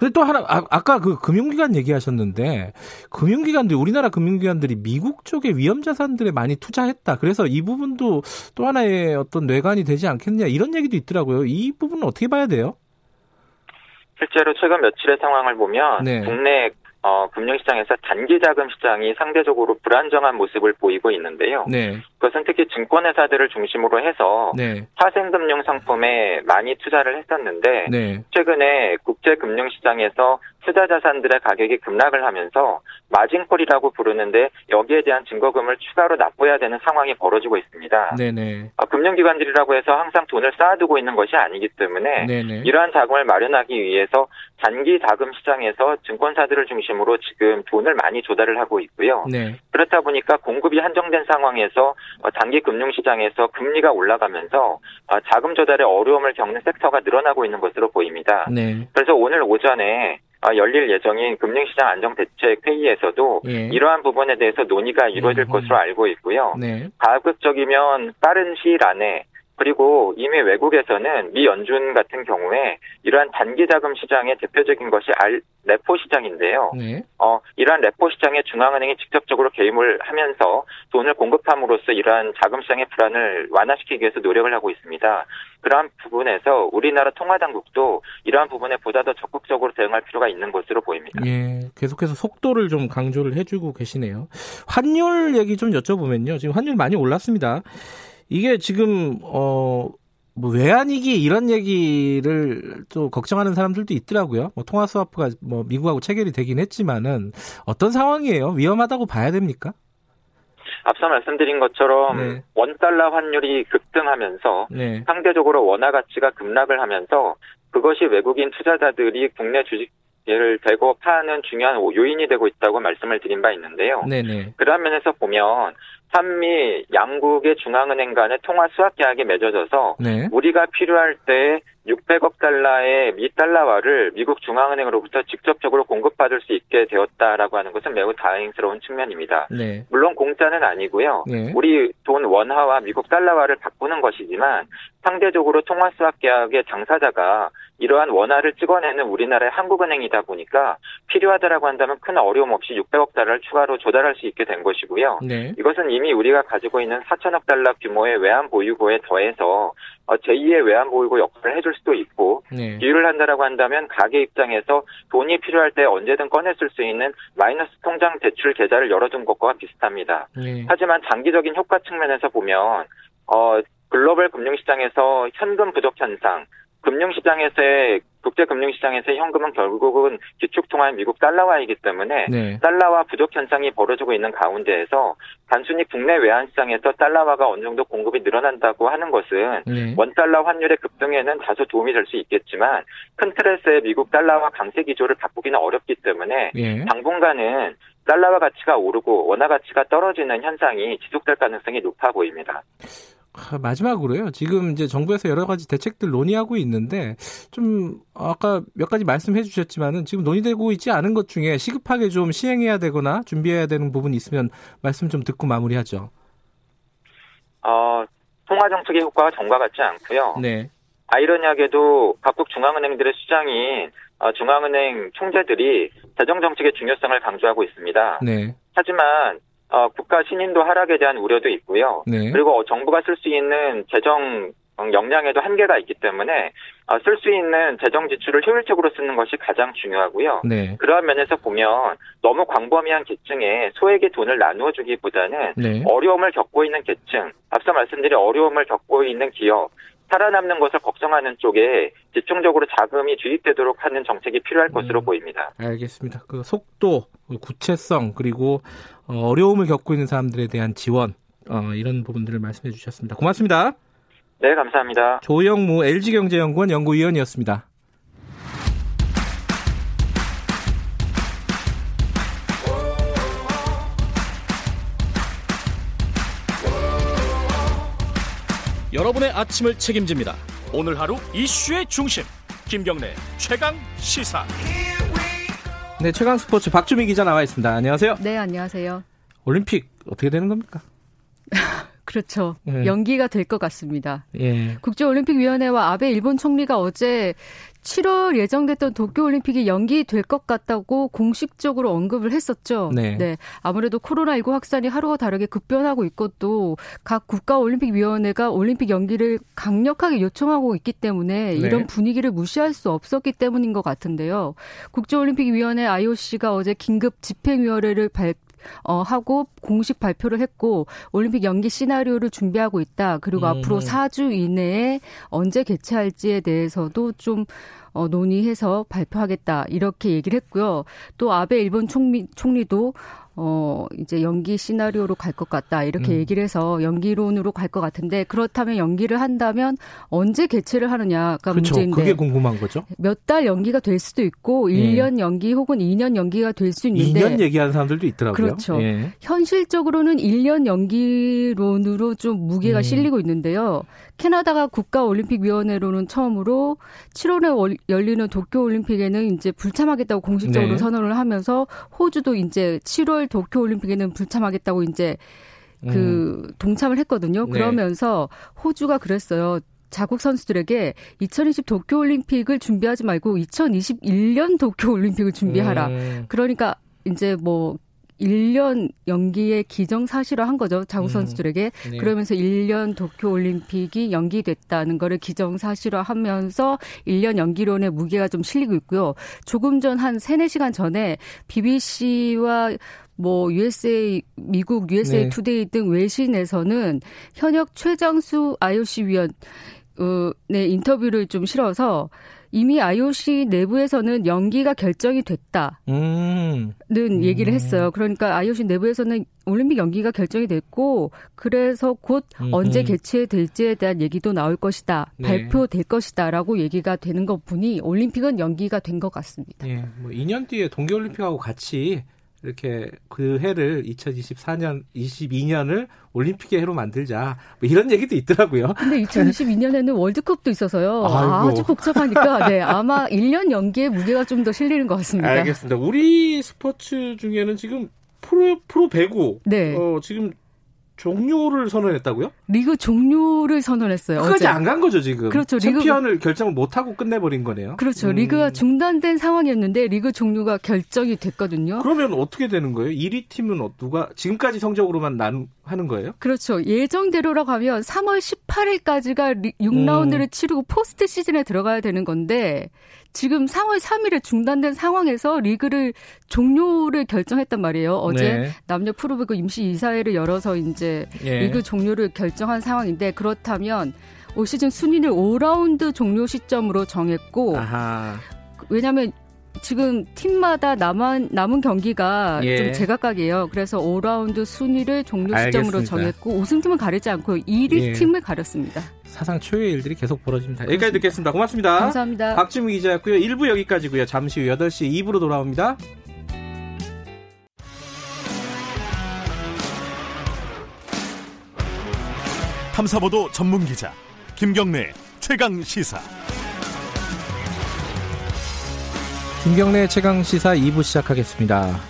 근데 또 하나 아, 까그 금융기관 얘기하셨는데 금융기관들이 우리나라 금융기관들이 미국 쪽에 위험 자산들에 많이 투자했다. 그래서 이 부분도 또 하나의 어떤 뇌관이 되지 않겠냐 이런 얘기도 있더라고요. 이 부분은 어떻게 봐야 돼요? 실제로 최근 며칠의 상황을 보면 네. 국내 어, 금융시장에서 단기 자금 시장이 상대적으로 불안정한 모습을 보이고 있는데요. 네. 그것은 특히 증권회사들을 중심으로 해서 네. 파생금융 상품에 많이 투자를 했었는데 네. 최근에 국제금융시장에서 투자 자산들의 가격이 급락을 하면서 margin call이라고 부르는데 여기에 대한 증거금을 추가로 납부해야 되는 상황이 벌어지고 있습니다. 네네. 어, 금융기관들이라고 해서 항상 돈을 쌓아두고 있는 것이 아니기 때문에 네네. 이러한 자금을 마련하기 위해서 단기 자금 시장에서 증권사들을 중심으로 지금 돈을 많이 조달을 하고 있고요. 네. 그렇다 보니까 공급이 한정된 상황에서 어, 단기 금융시장에서 금리가 올라가면서 어, 자금 조달에 어려움을 겪는 sector가 늘어나고 있는 것으로 보입니다. 네. 그래서 오늘 오전에 어, 열릴 예정인 금융시장 안정대책 회의에서도 예. 이러한 부분에 대해서 논의가 이루어질 음. 것으로 알고 있고요. 네. 가급적이면 빠른 시일 안에 그리고 이미 외국에서는 미 연준 같은 경우에 이러한 단기 자금 시장의 대표적인 것이 알, 레포 시장인데요. 네. 어, 이러한 레포 시장에 중앙은행이 직접적으로 개입을 하면서 돈을 공급함으로써 이러한 자금 시장의 불안을 완화시키기 위해서 노력을 하고 있습니다. 그러한 부분에서 우리나라 통화당국도 이러한 부분에 보다 더 적극적으로 대응할 필요가 있는 것으로 보입니다. 예, 계속해서 속도를 좀 강조를 해주고 계시네요. 환율 얘기 좀 여쭤보면요. 지금 환율 많이 올랐습니다. 이게 지금 어. 뭐 외환위기 이런 얘기를 또 걱정하는 사람들도 있더라고요. 뭐 통화 스와프가 뭐 미국하고 체결이 되긴 했지만은 어떤 상황이에요? 위험하다고 봐야 됩니까? 앞서 말씀드린 것처럼 네. 원 달러 환율이 급등하면서 네. 상대적으로 원화 가치가 급락을 하면서 그것이 외국인 투자자들이 국내 주식 을 대고 파는 중요한 요인이 되고 있다고 말씀을 드린 바 있는데요. 네네. 그런 면에서 보면 한미 양국의 중앙은행 간의 통화 수합 계약이 맺어져서 네. 우리가 필요할 때 600억 달러의 미 달러화를 미국 중앙은행으로부터 직접적으로 공급받을 수 있게 되었다라고 하는 것은 매우 다행스러운 측면입니다. 네. 물론 공짜는 아니고요. 네. 우리 돈 원화와 미국 달러화를 바꾸는 것이지만 상대적으로 통화 수합 계약의 당사자가 이러한 원화를 찍어내는 우리나라의 한국은행이다 보니까 필요하다라고 한다면 큰 어려움 없이 600억 달러를 추가로 조달할 수 있게 된 것이고요. 네. 이것은 이미 우리가 가지고 있는 4천억 달러 규모의 외환 보유고에 더해서 어, 제2의 외환 보유고 역할을 해줄 수도 있고 네. 비유를 한다라고 한다면 가게 입장에서 돈이 필요할 때 언제든 꺼냈을 수 있는 마이너스 통장 대출 계좌를 열어둔 것과 비슷합니다. 네. 하지만 장기적인 효과 측면에서 보면 어, 글로벌 금융시장에서 현금 부족 현상, 금융시장에서의 국제 금융시장에서의 현금은 결국은 기축통화인 미국 달러화이기 때문에 네. 달러화 부족 현상이 벌어지고 있는 가운데에서 단순히 국내 외환시장에서 달러화가 어느 정도 공급이 늘어난다고 하는 것은 네. 원달러 환율의 급등에는 다소 도움이 될 수 있겠지만 큰 틀에서의 미국 달러화 강세 기조를 바꾸기는 어렵기 때문에 네. 당분간은 달러화 가치가 오르고 원화 가치가 떨어지는 현상이 지속될 가능성이 높아 보입니다. 마지막으로요. 지금 이제 정부에서 여러 가지 대책들 논의하고 있는데 좀 아까 몇 가지 말씀해 주셨지만은 지금 논의되고 있지 않은 것 중에 시급하게 좀 시행해야 되거나 준비해야 되는 부분이 있으면 말씀 좀 듣고 마무리하죠. 어, 통화 정책의 효과가 전과 같지 않고요. 네. 아이러니하게도 각국 중앙은행들의 수장인 어, 중앙은행 총재들이 재정 정책의 중요성을 강조하고 있습니다. 네. 하지만 어, 국가 신인도 하락에 대한 우려도 있고요. 네. 그리고 정부가 쓸 수 있는 재정 역량에도 한계가 있기 때문에 어, 쓸수 있는 재정 지출을 효율적으로 쓰는 것이 가장 중요하고요. 네. 그러한 면에서 보면 너무 광범위한 계층에 소액의 돈을 나누어 주기보다는 네. 어려움을 겪고 있는 계층, 앞서 말씀드린 어려움을 겪고 있는 기업, 살아남는 것을 걱정하는 쪽에 집중적으로 자금이 주입되도록 하는 정책이 필요할 음, 것으로 보입니다. 알겠습니다. 그 속도, 구체성 그리고 어, 어려움을 겪고 있는 사람들에 대한 지원 어, 이런 부분들을 말씀해 주셨습니다. 고맙습니다. 네, 감사합니다. 조영무 LG경제연구원 연구위원이었습니다. 여러분의 아침을 책임집니다. 오늘 하루 이슈의 중심 김경래 최강 시사. 네, 최강 스포츠 박주미 기자 나와 있습니다. 안녕하세요. 네, 안녕하세요. 올림픽 어떻게 되는 겁니까? 그렇죠. 네. 연기가 될 것 같습니다. 예. 국제올림픽위원회와 아베 일본 총리가 어제 7월 예정됐던 도쿄올림픽이 연기될 것 같다고 공식적으로 언급을 했었죠. 네. 네. 아무래도 코로나19 확산이 하루가 다르게 급변하고 있고 또 각 국가올림픽위원회가 올림픽 연기를 강력하게 요청하고 있기 때문에 네. 이런 분위기를 무시할 수 없었기 때문인 것 같은데요. 국제올림픽위원회 IOC가 어제 긴급 집행위원회를 발, 어, 하고 공식 발표를 했고 올림픽 연기 시나리오를 준비하고 있다. 그리고 음. 앞으로 4주 이내에 언제 개최할지에 대해서도 좀 어, 논의해서 발표하겠다 이렇게 얘기를 했고요. 또 아베 일본 총리, 총리도 어, 이제 연기 시나리오로 갈 것 같다. 이렇게 음. 얘기를 해서 연기론으로 갈 것 같은데 그렇다면 연기를 한다면 언제 개최를 하느냐가 그렇죠. 문제인데. 그게 궁금한 거죠. 몇 달 연기가 될 수도 있고 예. 1년 연기 혹은 2년 연기가 될 수 있는데 2년 얘기하는 사람들도 있더라고요. 그렇죠. 예. 현실적으로는 1년 연기론으로 좀 무게가 음. 실리고 있는데요. 캐나다가 국가올림픽위원회로는 처음으로 7월에 열리는 도쿄올림픽에는 이제 불참하겠다고 공식적으로 네. 선언을 하면서 호주도 이제 7월 도쿄올림픽에는 불참하겠다고 이제 그 음. 동참을 했거든요. 네. 그러면서 호주가 그랬어요. 자국 선수들에게 2020 도쿄올림픽을 준비하지 말고 2021년 도쿄올림픽을 준비하라. 음. 그러니까 이제 뭐 1년 연기의 기정사실화 한 거죠. 자국 음. 선수들에게. 음. 네. 그러면서 1년 도쿄올림픽이 연기됐다는 거를 기정사실화 하면서 1년 연기론의 무게가 좀 실리고 있고요. 조금 전 한 3, 4시간 전에 BBC와 뭐 USA 미국 USA 네. 투데이 등 외신에서는 현역 최장수 IOC 위원 어, 네, 인터뷰를 좀 실어서 이미 IOC 내부에서는 연기가 결정이 됐다는 음. 얘기를 했어요. 그러니까 IOC 내부에서는 올림픽 연기가 결정이 됐고 그래서 곧 음. 언제 개최될지에 대한 얘기도 나올 것이다. 네. 발표될 것이다라고 얘기가 되는 것 보니 올림픽은 연기가 된 것 같습니다. 예, 뭐 2년 뒤에 동계올림픽하고 같이 이렇게 그 해를 2024년, 22년을 올림픽의 해로 만들자. 뭐 이런 얘기도 있더라고요. 근데 2022년에는 월드컵도 있어서요. 아이고. 아주 복잡하니까 네, 아마 1년 연기에 무게가 좀 더 실리는 것 같습니다. 알겠습니다. 우리 스포츠 중에는 지금 프로 프로 배구 네. 어, 지금 종료를 선언했다고요? 리그 종료를 선언했어요. 끝까지 안 간 거죠 지금. 그렇죠. 챔피언을 리그... 결정을 못 하고 끝내버린 거네요. 그렇죠. 음. 리그가 중단된 상황이었는데 리그 종료가 결정이 됐거든요. 그러면 어떻게 되는 거예요? 1위 팀은 어, 누가 지금까지 성적으로만 난 하는 거예요? 그렇죠. 예정대로라고 하면 3월 18일까지가 6라운드를 음. 치르고 포스트 시즌에 들어가야 되는 건데 지금 3월 3일에 중단된 상황에서 리그를 종료를 결정했단 말이에요. 어제 네. 남녀 프로배구 임시 이사회를 열어서 이제 예. 리그 종료를 결정한 상황인데 그렇다면 올 시즌 순위를 5라운드 종료 시점으로 정했고 아하. 왜냐하면 지금 팀마다 남은 남은 경기가 예. 좀 제각각이에요. 그래서 5라운드 순위를 종료 시점으로 알겠습니다. 정했고 우승팀을 가리지 않고 1위 예. 팀을 가렸습니다. 사상 초유의 일들이 계속 벌어집니다. 여기까지 듣겠습니다. 고맙습니다. 감사합니다. 박지무 기자였고요. 1부 여기까지고요. 잠시 후 8시 2부로 돌아옵니다. 탐사보도 전문 기자 김경래 최강 시사. 김경래 최강 시사 2부 시작하겠습니다.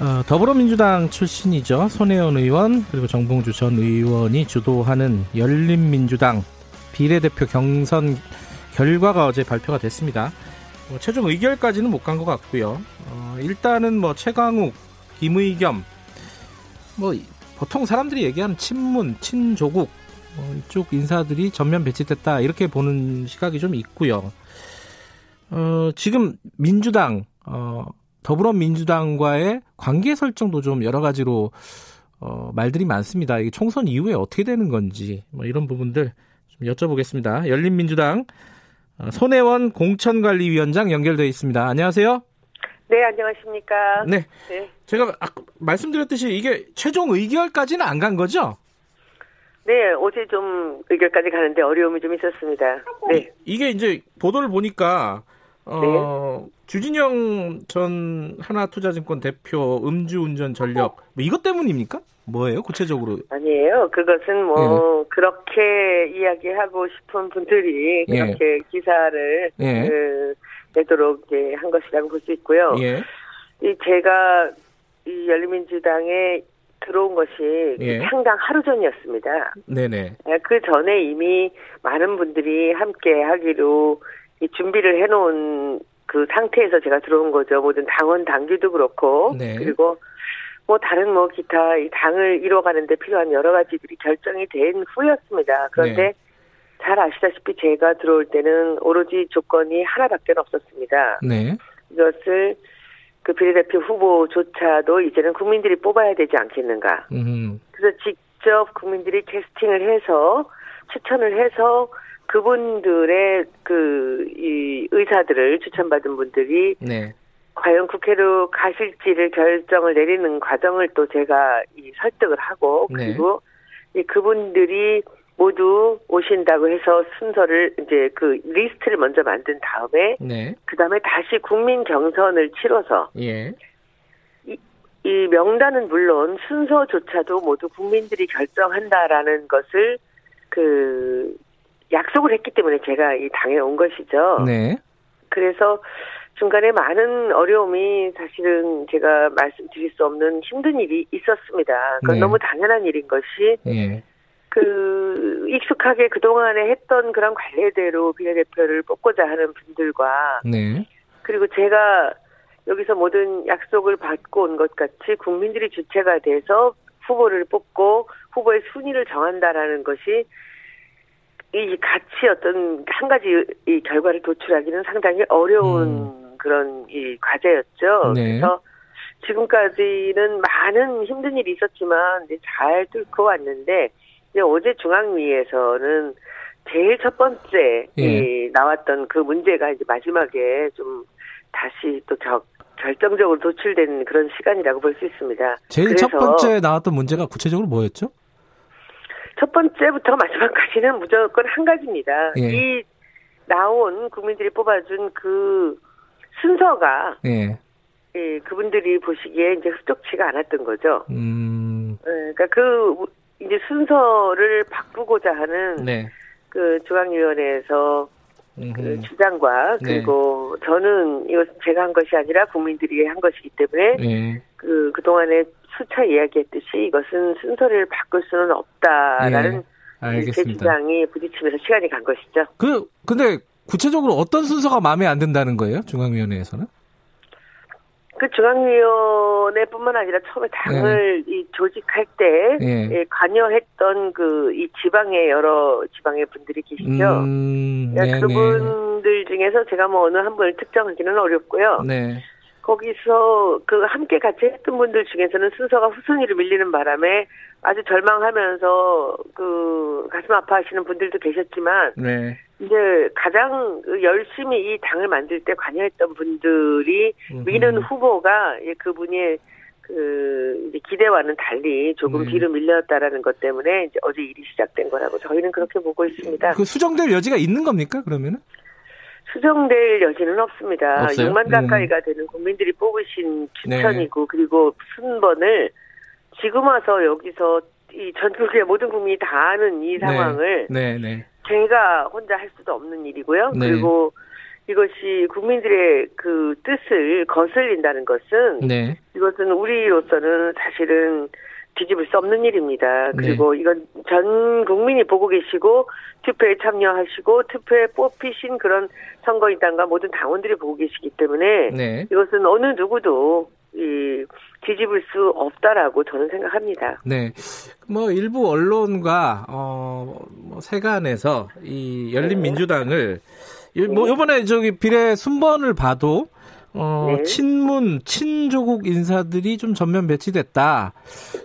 어, 더불어민주당 출신이죠. 손혜원 의원 그리고 정봉주 전 의원이 주도하는 열린민주당 비례대표 경선 결과가 어제 발표가 됐습니다. 뭐 최종 의결까지는 못 간 것 같고요. 어, 일단은 뭐 최강욱, 김의겸, 뭐 보통 사람들이 얘기하는 친문, 친조국 뭐 이쪽 인사들이 전면 배치됐다 이렇게 보는 시각이 좀 있고요. 어, 지금 민주당 어, 더불어민주당과의 관계 설정도 좀 여러 가지로 어, 말들이 많습니다. 이게 총선 이후에 어떻게 되는 건지 뭐 이런 부분들 좀 여쭤보겠습니다. 열린민주당 어, 손혜원 공천관리위원장 연결되어 있습니다. 안녕하세요. 네, 안녕하십니까. 네. 네. 제가 아까 말씀드렸듯이 이게 최종 의결까지는 안 간 거죠? 네, 어제 좀 의결까지 가는데 어려움이 좀 있었습니다. 네. 이게 이제 보도를 보니까 어, 네. 주진영 전 하나투자증권 대표 음주운전 전력 뭐 이것 때문입니까? 뭐예요 구체적으로? 아니에요. 그것은 뭐 예. 그렇게 이야기하고 싶은 분들이 예. 그렇게 예. 기사를 예. 그, 내도록 예, 한 것이라고 볼 수 있고요. 예. 이 제가 이 열린민주당에 들어온 것이 예. 상당 하루 전이었습니다. 네네. 예, 그 전에 이미 많은 분들이 함께 하기로 이 준비를 해놓은 그 상태에서 제가 들어온 거죠. 모든 당원 당규도 그렇고 네. 그리고 뭐 다른 뭐 기타 이 당을 이뤄가는데 필요한 여러 가지들이 결정이 된 후였습니다. 그런데 네. 잘 아시다시피 제가 들어올 때는 오로지 조건이 하나밖에 없었습니다. 네. 이것을 그 비례대표 후보조차도 이제는 국민들이 뽑아야 되지 않겠는가. 음. 그래서 직접 국민들이 캐스팅을 해서 추천을 해서 그분들의 그 이 의사들을 추천받은 분들이 네. 과연 국회로 가실지를 결정을 내리는 과정을 또 제가 이 설득을 하고 네. 그리고 네. 이 그분들이 모두 오신다고 해서 순서를 이제 그 리스트를 먼저 만든 다음에 네. 그 다음에 다시 국민 경선을 치러서 예. 이, 이 명단은 물론 순서조차도 모두 국민들이 결정한다라는 것을 그 약속을 했기 때문에 제가 이 당에 온 것이죠. 네. 그래서 중간에 많은 어려움이 사실은 제가 말씀드릴 수 없는 힘든 일이 있었습니다. 그건 네. 너무 당연한 일인 것이 네. 그 익숙하게 그동안에 했던 그런 관례대로 비례대표를 뽑고자 하는 분들과 네. 그리고 제가 여기서 모든 약속을 받고 온 것 같이 국민들이 주체가 돼서 후보를 뽑고 후보의 순위를 정한다라는 것이 이 같이 어떤 한 가지 이 결과를 도출하기는 상당히 어려운 음. 그런 이 과제였죠. 네. 그래서 지금까지는 많은 힘든 일이 있었지만 이제 잘 뚫고 왔는데 이제 어제 중앙위에서는 제일 첫 번째 예. 이 나왔던 그 문제가 이제 마지막에 좀 다시 또 적, 결정적으로 도출된 그런 시간이라고 볼 수 있습니다. 제일 첫 번째 나왔던 문제가 구체적으로 뭐였죠? 첫 번째부터 마지막까지는 무조건 한 가지입니다. 예. 이 나온 국민들이 뽑아준 그 순서가 예. 예, 그분들이 보시기에 이제 흡족치가 않았던 거죠. 음. 예, 그러니까 그 이제 순서를 바꾸고자 하는 네. 그 중앙위원회에서 그 주장과 네. 그리고 네. 저는 이것 제가 한 것이 아니라 국민들이 한 것이기 때문에 네. 그 그동안에 수차 이야기했듯이 이것은 순서를 바꿀 수는 없다라는 네. 제 주장이 부딪히면서 시간이 간 것이죠. 그 근데 구체적으로 어떤 순서가 마음에 안 든다는 거예요? 중앙위원회에서는? 그 중앙위원회뿐만 아니라 처음에 당을 네. 이 조직할 때 네. 예, 관여했던 그 이 지방의 여러 지방의 분들이 계시죠. 음, 네, 그분들 중에서 제가 뭐 어느 한 분을 특정하기는 어렵고요. 네. 거기서 그 함께 같이 했던 분들 중에서는 순서가 후순위로 밀리는 바람에 아주 절망하면서 그 가슴 아파하시는 분들도 계셨지만 네. 이제 가장 열심히 이 당을 만들 때 관여했던 분들이 미는 후보가 그분의 그 이제 기대와는 달리 조금 네. 뒤로 밀렸다라는 것 때문에 이제 어제 일이 시작된 거라고 저희는 그렇게 보고 있습니다. 그 수정될 여지가 있는 겁니까 그러면은? 수정될 여지는 없습니다. 없어요? 6만 가까이가 음. 되는 국민들이 뽑으신 추천이고 네. 그리고 순번을 지금 와서 여기서 이 전국의 모든 국민이 다 아는 이 네. 상황을 네. 네, 제가 혼자 할 수도 없는 일이고요. 네. 그리고 이것이 국민들의 그 뜻을 거슬린다는 것은 네. 이것은 우리로서는 사실은 뒤집을 수 없는 일입니다. 그리고 네. 이건 전 국민이 보고 계시고 투표에 참여하시고 투표에 뽑히신 그런 선거인단과 모든 당원들이 보고 계시기 때문에 네. 이것은 어느 누구도 이 뒤집을 수 없다라고 저는 생각합니다. 네. 뭐 일부 언론과 어뭐 세간에서 이 열린 민주당을 뭐 이번에 저기 비례 순번을 봐도 어, 네. 친문, 친조국 인사들이 좀 전면 배치됐다.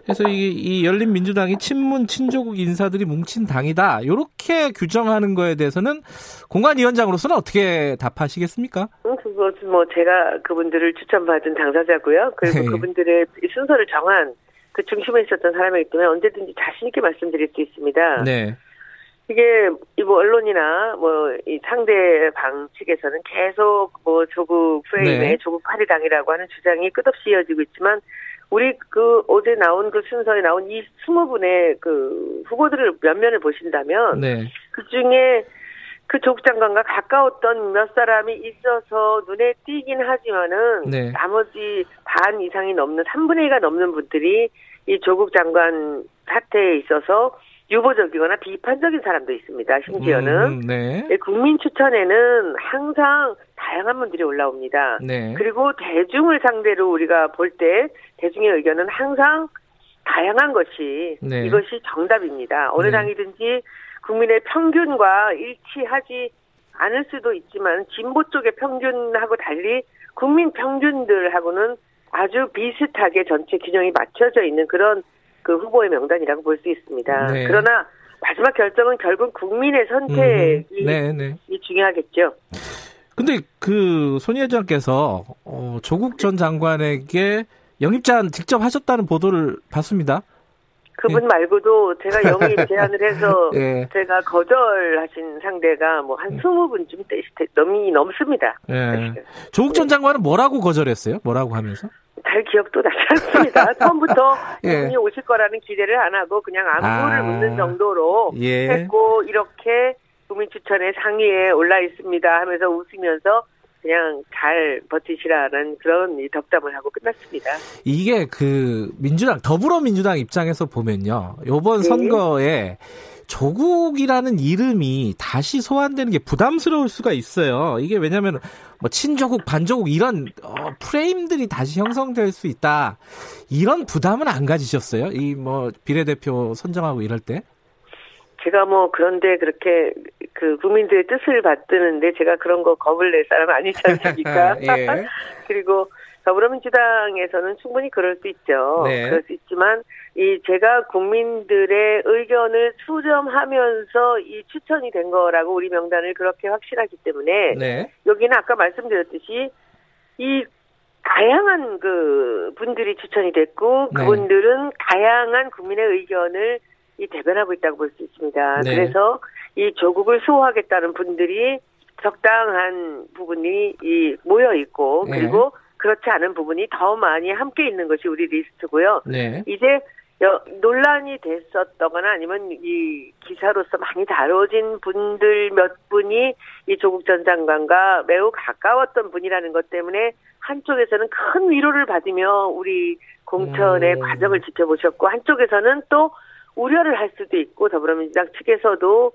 그래서 이, 이 열린민주당이 친문, 친조국 인사들이 뭉친 당이다. 이렇게 규정하는 거에 대해서는 공관위원장으로서는 어떻게 답하시겠습니까? 음, 그거 뭐 제가 그분들을 추천받은 당사자고요. 그리고 네. 그분들의 순서를 정한 그 중심에 있었던 사람이기 때문에 언제든지 자신 있게 말씀드릴 수 있습니다. 네. 이게 뭐 언론이나 뭐 이 상대 방 측에서는 계속 뭐 조국 프레임에 네. 조국 파리당이라고 하는 주장이 끝없이 이어지고 있지만 우리 그 어제 나온 그 순서에 나온 이 스무 분의 그 후보들을 면면을 보신다면 네. 그 중에 그 조국 장관과 가까웠던 몇 사람이 있어서 눈에 띄긴 하지만은 네. 나머지 반 이상이 넘는 3분의 1가 넘는 분들이 이 조국 장관 사태에 있어서 유보적이거나 비판적인 사람도 있습니다. 심지어는 음, 네. 네. 국민 추천에는 항상 다양한 분들이 올라옵니다. 네. 그리고 대중을 상대로 우리가 볼 때 대중의 의견은 항상 다양한 것이 네. 이것이 정답입니다. 어느 네. 당이든지 국민의 평균과 일치하지 않을 수도 있지만 진보 쪽의 평균하고 달리 국민 평균들하고는 아주 비슷하게 전체 균형이 맞춰져 있는 그런 그 후보의 명단이라고 볼 수 있습니다. 네. 그러나 마지막 결정은 결국 국민의 선택이 음, 네, 네. 중요하겠죠. 근데 그 손희회장께서 어, 조국 전 장관에게 영입 제안 직접 하셨다는 보도를 봤습니다. 그분 예. 말고도 제가 영입 제안을 해서 예. 제가 거절하신 상대가 뭐한 20분쯤 넘이 넘습니다. 예. 조국 전 장관은 뭐라고 거절했어요? 뭐라고 하면서? 잘 기억도 나지 않습니다. 처음부터 예. 이분이 오실 거라는 기대를 안 하고 그냥 안부를 아. 묻는 정도로 예. 했고 이렇게 국민 추천의 상위에 올라 있습니다 하면서 웃으면서 그냥 잘 버티시라는 그런 덕담을 하고 끝났습니다. 이게 그 민주당 더불어민주당 입장에서 보면요. 요번 네. 선거에 조국이라는 이름이 다시 소환되는 게 부담스러울 수가 있어요. 이게 왜냐하면 뭐 친조국, 반조국 이런 어, 프레임들이 다시 형성될 수 있다. 이런 부담은 안 가지셨어요? 이 뭐 비례대표 선정하고 이럴 때? 제가 뭐 그런데 그렇게 그 국민들의 뜻을 받드는데 제가 그런 거 겁을 낼 사람 아니지 않습니까? 예. 그리고 더불어민주당에서는 충분히 그럴 수 있죠. 네. 그럴 수 있지만 이 제가 국민들의 의견을 수렴하면서 이 추천이 된 거라고 우리 명단을 그렇게 확실하기 때문에 네. 여기는 아까 말씀드렸듯이 이 다양한 그 분들이 추천이 됐고 네. 그분들은 다양한 국민의 의견을 이 대변하고 있다고 볼 수 있습니다. 네. 그래서 이 조국을 수호하겠다는 분들이 적당한 부분이 이 모여 있고 네. 그리고 그렇지 않은 부분이 더 많이 함께 있는 것이 우리 리스트고요. 네. 이제 여, 논란이 됐었거나 아니면 이 기사로서 많이 다뤄진 분들 몇 분이 이 조국 전 장관과 매우 가까웠던 분이라는 것 때문에 한쪽에서는 큰 위로를 받으며 우리 공천의 음. 과정을 지켜보셨고 한쪽에서는 또 우려를 할 수도 있고 더불어민주당 측에서도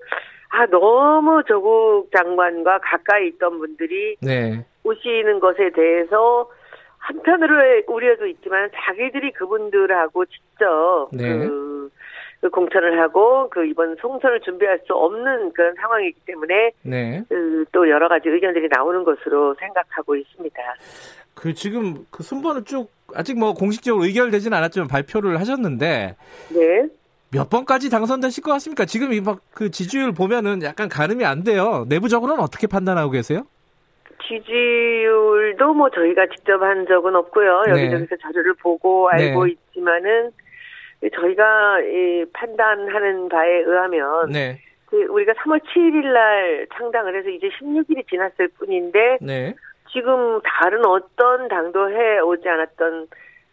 아 너무 조국 장관과 가까이 있던 분들이 네. 오시는 것에 대해서 한편으로의 우려도 있지만 자기들이 그분들하고 직접 네. 그, 그, 공천을 하고 그 이번 총선을 준비할 수 없는 그런 상황이기 때문에 네. 그, 또 여러 가지 의견들이 나오는 것으로 생각하고 있습니다. 그 지금 그 순번을 쭉 아직 뭐 공식적으로 의결되지는 않았지만 발표를 하셨는데 네. 몇 번까지 당선되실 것 같습니까? 지금 이 막 그 지지율 보면은 약간 가늠이 안 돼요. 내부적으로는 어떻게 판단하고 계세요? 지지율도 뭐 저희가 직접 한 적은 없고요. 네. 여기저기서 네. 자료를 보고 알고 네. 있지만은 저희가 이 판단하는 바에 의하면 네. 그 우리가 3월 7일 날 창당을 해서 이제 16일이 지났을 뿐인데 네. 지금 다른 어떤 당도 해 오지 않았던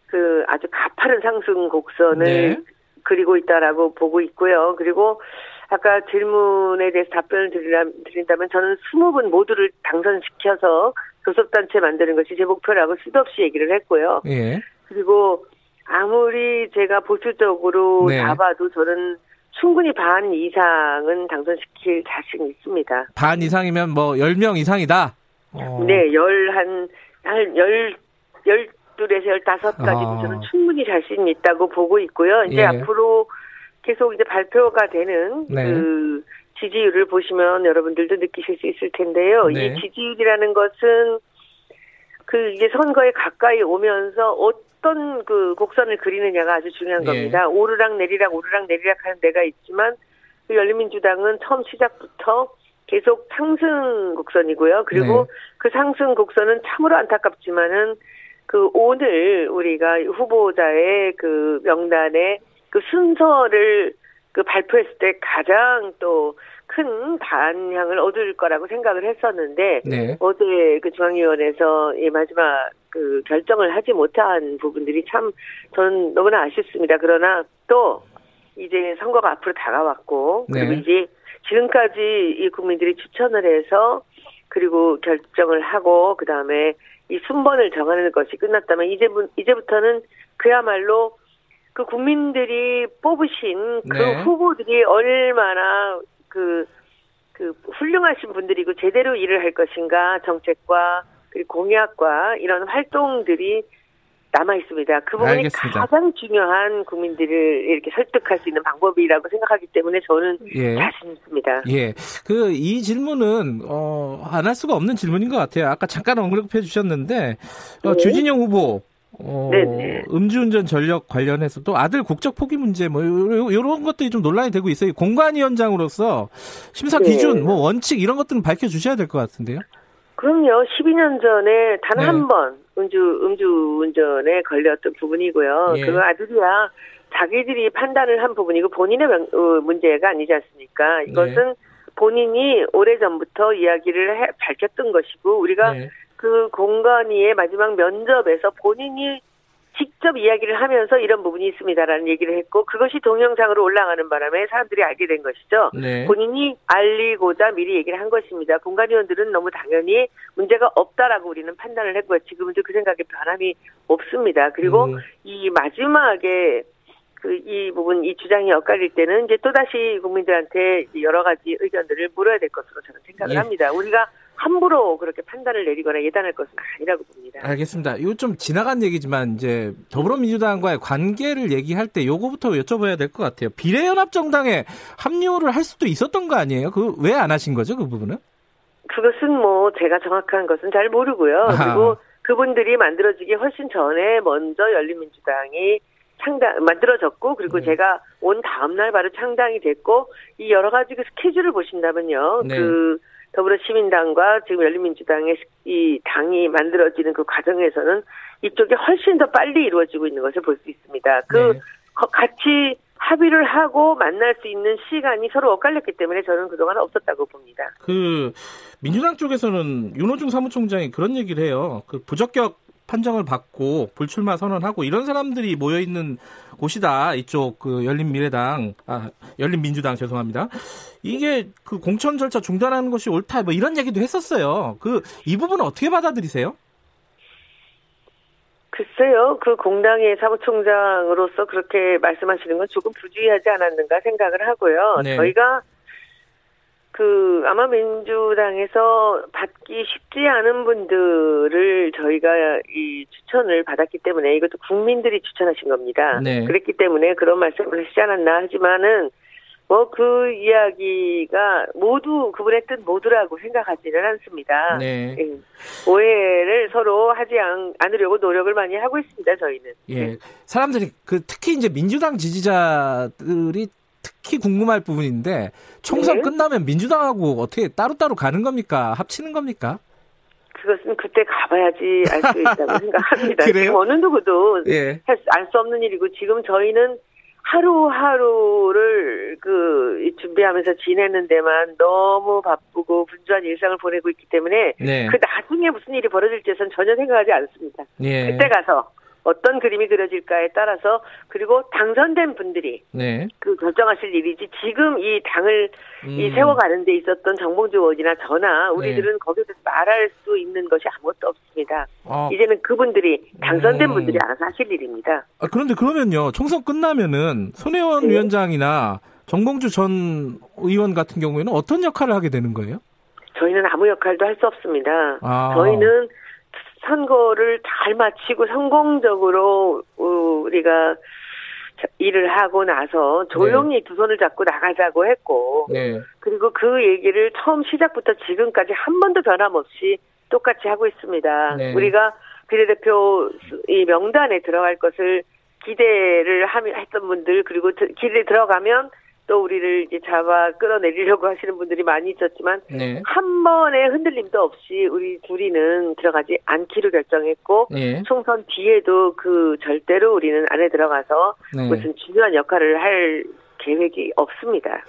그 아주 가파른 상승 곡선을 네. 그리고 있다라고 보고 있고요. 그리고 아까 질문에 대해서 답변을 드린다면 저는 20분 모두를 당선시켜서 교섭단체 만드는 것이 제 목표라고 수도 없이 얘기를 했고요. 예. 그리고 아무리 제가 보수적으로 네. 잡아도 저는 충분히 반 이상은 당선시킬 자신 있습니다. 반 이상이면 뭐 10명 이상이다? 어. 네, 열, 한, 한, 열, 열, 둘에서 열다섯까지 아. 저는 충분히 자신 있다고 보고 있고요. 이제 예. 앞으로 계속 이제 발표가 되는 네. 그 지지율을 보시면 여러분들도 느끼실 수 있을 텐데요. 네. 이 지지율이라는 것은 그 이제 선거에 가까이 오면서 어떤 그 곡선을 그리느냐가 아주 중요한 예. 겁니다. 오르락 내리락 오르락 내리락 하는 데가 있지만 그 열린민주당은 처음 시작부터 계속 상승 곡선이고요. 그리고 네. 그 상승 곡선은 참으로 안타깝지만은 그 오늘 우리가 후보자의 그 명단에 그 순서를 그 발표했을 때 가장 또 큰 반향을 얻을 거라고 생각을 했었는데 네. 어제 그 중앙위원회에서 이 마지막 그 결정을 하지 못한 부분들이 참 저는 너무나 아쉽습니다. 그러나 또 이제 선거가 앞으로 다가왔고 네. 그리고 이제 지금까지 이 국민들이 추천을 해서 그리고 결정을 하고 그 다음에 이 순번을 정하는 것이 끝났다면 이제 이제부터는 그야말로 그 국민들이 뽑으신 그 네. 후보들이 얼마나 그, 그 훌륭하신 분들이고 제대로 일을 할 것인가 정책과 그리고 공약과 이런 활동들이 남아 있습니다. 그 부분이 알겠습니다. 가장 중요한 국민들을 이렇게 설득할 수 있는 방법이라고 생각하기 때문에 저는 예. 자신 있습니다. 예. 그 이 질문은 어, 안 할 수가 없는 질문인 것 같아요. 아까 잠깐 언급해 주셨는데 어, 네. 주진영 후보 어, 음주운전 전력 관련해서 또 아들 국적 포기 문제 뭐 이런 것들이 좀 논란이 되고 있어요. 공관위원장으로서 심사 네. 기준, 뭐 원칙 이런 것들은 밝혀 주셔야 될 것 같은데요. 그럼요. 12년 전에 단 한번 네. 음주 음주운전에 걸렸던 부분이고요. 예. 그 아들이야 자기들이 판단을 한 부분이고 본인의 명, 어, 문제가 아니지 않습니까? 이것은 네. 본인이 오래 전부터 이야기를 해, 밝혔던 것이고 우리가 네. 그 공간위의 마지막 면접에서 본인이 직접 이야기를 하면서 이런 부분이 있습니다라는 얘기를 했고 그것이 동영상으로 올라가는 바람에 사람들이 알게 된 것이죠. 네. 본인이 알리고자 미리 얘기를 한 것입니다. 공간위원들은 너무 당연히 문제가 없다라고 우리는 판단을 했고요. 지금도 그 생각에 변함이 없습니다. 그리고 음. 이 마지막에 그 이 부분 이 주장이 엇갈릴 때는 이제 또 다시 국민들한테 여러 가지 의견들을 물어야 될 것으로 저는 생각을 예. 합니다. 우리가 함부로 그렇게 판단을 내리거나 예단할 것은 아니라고 봅니다. 알겠습니다. 이거 좀 지나간 얘기지만 이제 더불어민주당과의 관계를 얘기할 때 요거부터 여쭤봐야 될 것 같아요. 비례연합정당에 합류를 할 수도 있었던 거 아니에요? 그 왜 안 하신 거죠, 그 부분은? 그것은 뭐 제가 정확한 것은 잘 모르고요. 아하. 그리고 그분들이 만들어지기 훨씬 전에 먼저 열린민주당이 창당 만들어졌고 그리고 네. 제가 온 다음 날 바로 창당이 됐고 이 여러 가지 그 스케줄을 보신다면요. 네. 그 더불어시민당과 지금 열린민주당의 이 당이 만들어지는 그 과정에서는 이쪽이 훨씬 더 빨리 이루어지고 있는 것을 볼 수 있습니다. 그 네. 같이 합의를 하고 만날 수 있는 시간이 서로 엇갈렸기 때문에 저는 그동안 없었다고 봅니다. 그 민주당 쪽에서는 윤호중 사무총장이 그런 얘기를 해요. 그 부적격 판정을 받고 불출마 선언하고 이런 사람들이 모여 있는 곳이다. 이쪽 그 열린 미래당 아 열린 민주당 죄송합니다. 이게 그 공천 절차 중단하는 것이 옳다. 뭐 이런 얘기도 했었어요. 그 이 부분은 어떻게 받아들이세요? 글쎄요, 그 공당의 사무총장으로서 그렇게 말씀하시는 건 조금 부주의하지 않았는가 생각을 하고요. 네. 저희가 그 아마 민주당에서 받기 쉽지 않은 분들을 저희가 이 추천을 받았기 때문에 이것도 국민들이 추천하신 겁니다. 네. 그랬기 때문에 그런 말씀을 하시지 않았나 하지만은 뭐 그 이야기가 모두 그분의 뜻 모두라고 생각하지는 않습니다. 네. 예. 오해를 서로 하지 않, 으려고 노력을 많이 하고 있습니다. 저희는. 예. 네. 사람들이 그 특히 이제 민주당 지지자들이 특히 궁금할 부분인데 총선 네. 끝나면 민주당하고 어떻게 따로따로 가는 겁니까? 합치는 겁니까? 그것은 그때 가봐야지 알 수 있다고 생각합니다. 그래요? 어느 누구도 예. 알수 없는 일이고 지금 저희는 하루하루를 그 준비하면서 지내는 데만 너무 바쁘고 분주한 일상을 보내고 있기 때문에 네. 그 나중에 무슨 일이 벌어질지에선 전혀 생각하지 않습니다. 예. 그때 가서 어떤 그림이 그려질까에 따라서 그리고 당선된 분들이 네. 그 결정하실 일이지 지금 이 당을 음. 이 세워가는 데 있었던 정봉주 의원이나 저나 우리들은 네. 거기서 말할 수 있는 것이 아무것도 없습니다. 아. 이제는 그분들이 당선된 음. 분들이 알아서 하실 일입니다. 아, 그런데 그러면요 총선 끝나면은 손혜원 네. 위원장이나 정봉주 전 의원 같은 경우에는 어떤 역할을 하게 되는 거예요? 저희는 아무 역할도 할 수 없습니다. 아. 저희는 선거를 잘 마치고 성공적으로 우리가 일을 하고 나서 조용히 네. 두 손을 잡고 나가자고 했고 네. 그리고 그 얘기를 처음 시작부터 지금까지 한 번도 변함없이 똑같이 하고 있습니다. 네. 우리가 비례대표 이 명단에 들어갈 것을 기대를 했던 분들 그리고 기대 들어가면 또 우리를 이제 잡아 끌어내리려고 하시는 분들이 많이 있었지만 네. 한 번의 흔들림도 없이 우리 둘이는 들어가지 않기로 결정했고 네. 총선 뒤에도 그 절대로 우리는 안에 들어가서 네. 무슨 중요한 역할을 할 계획이 없습니다.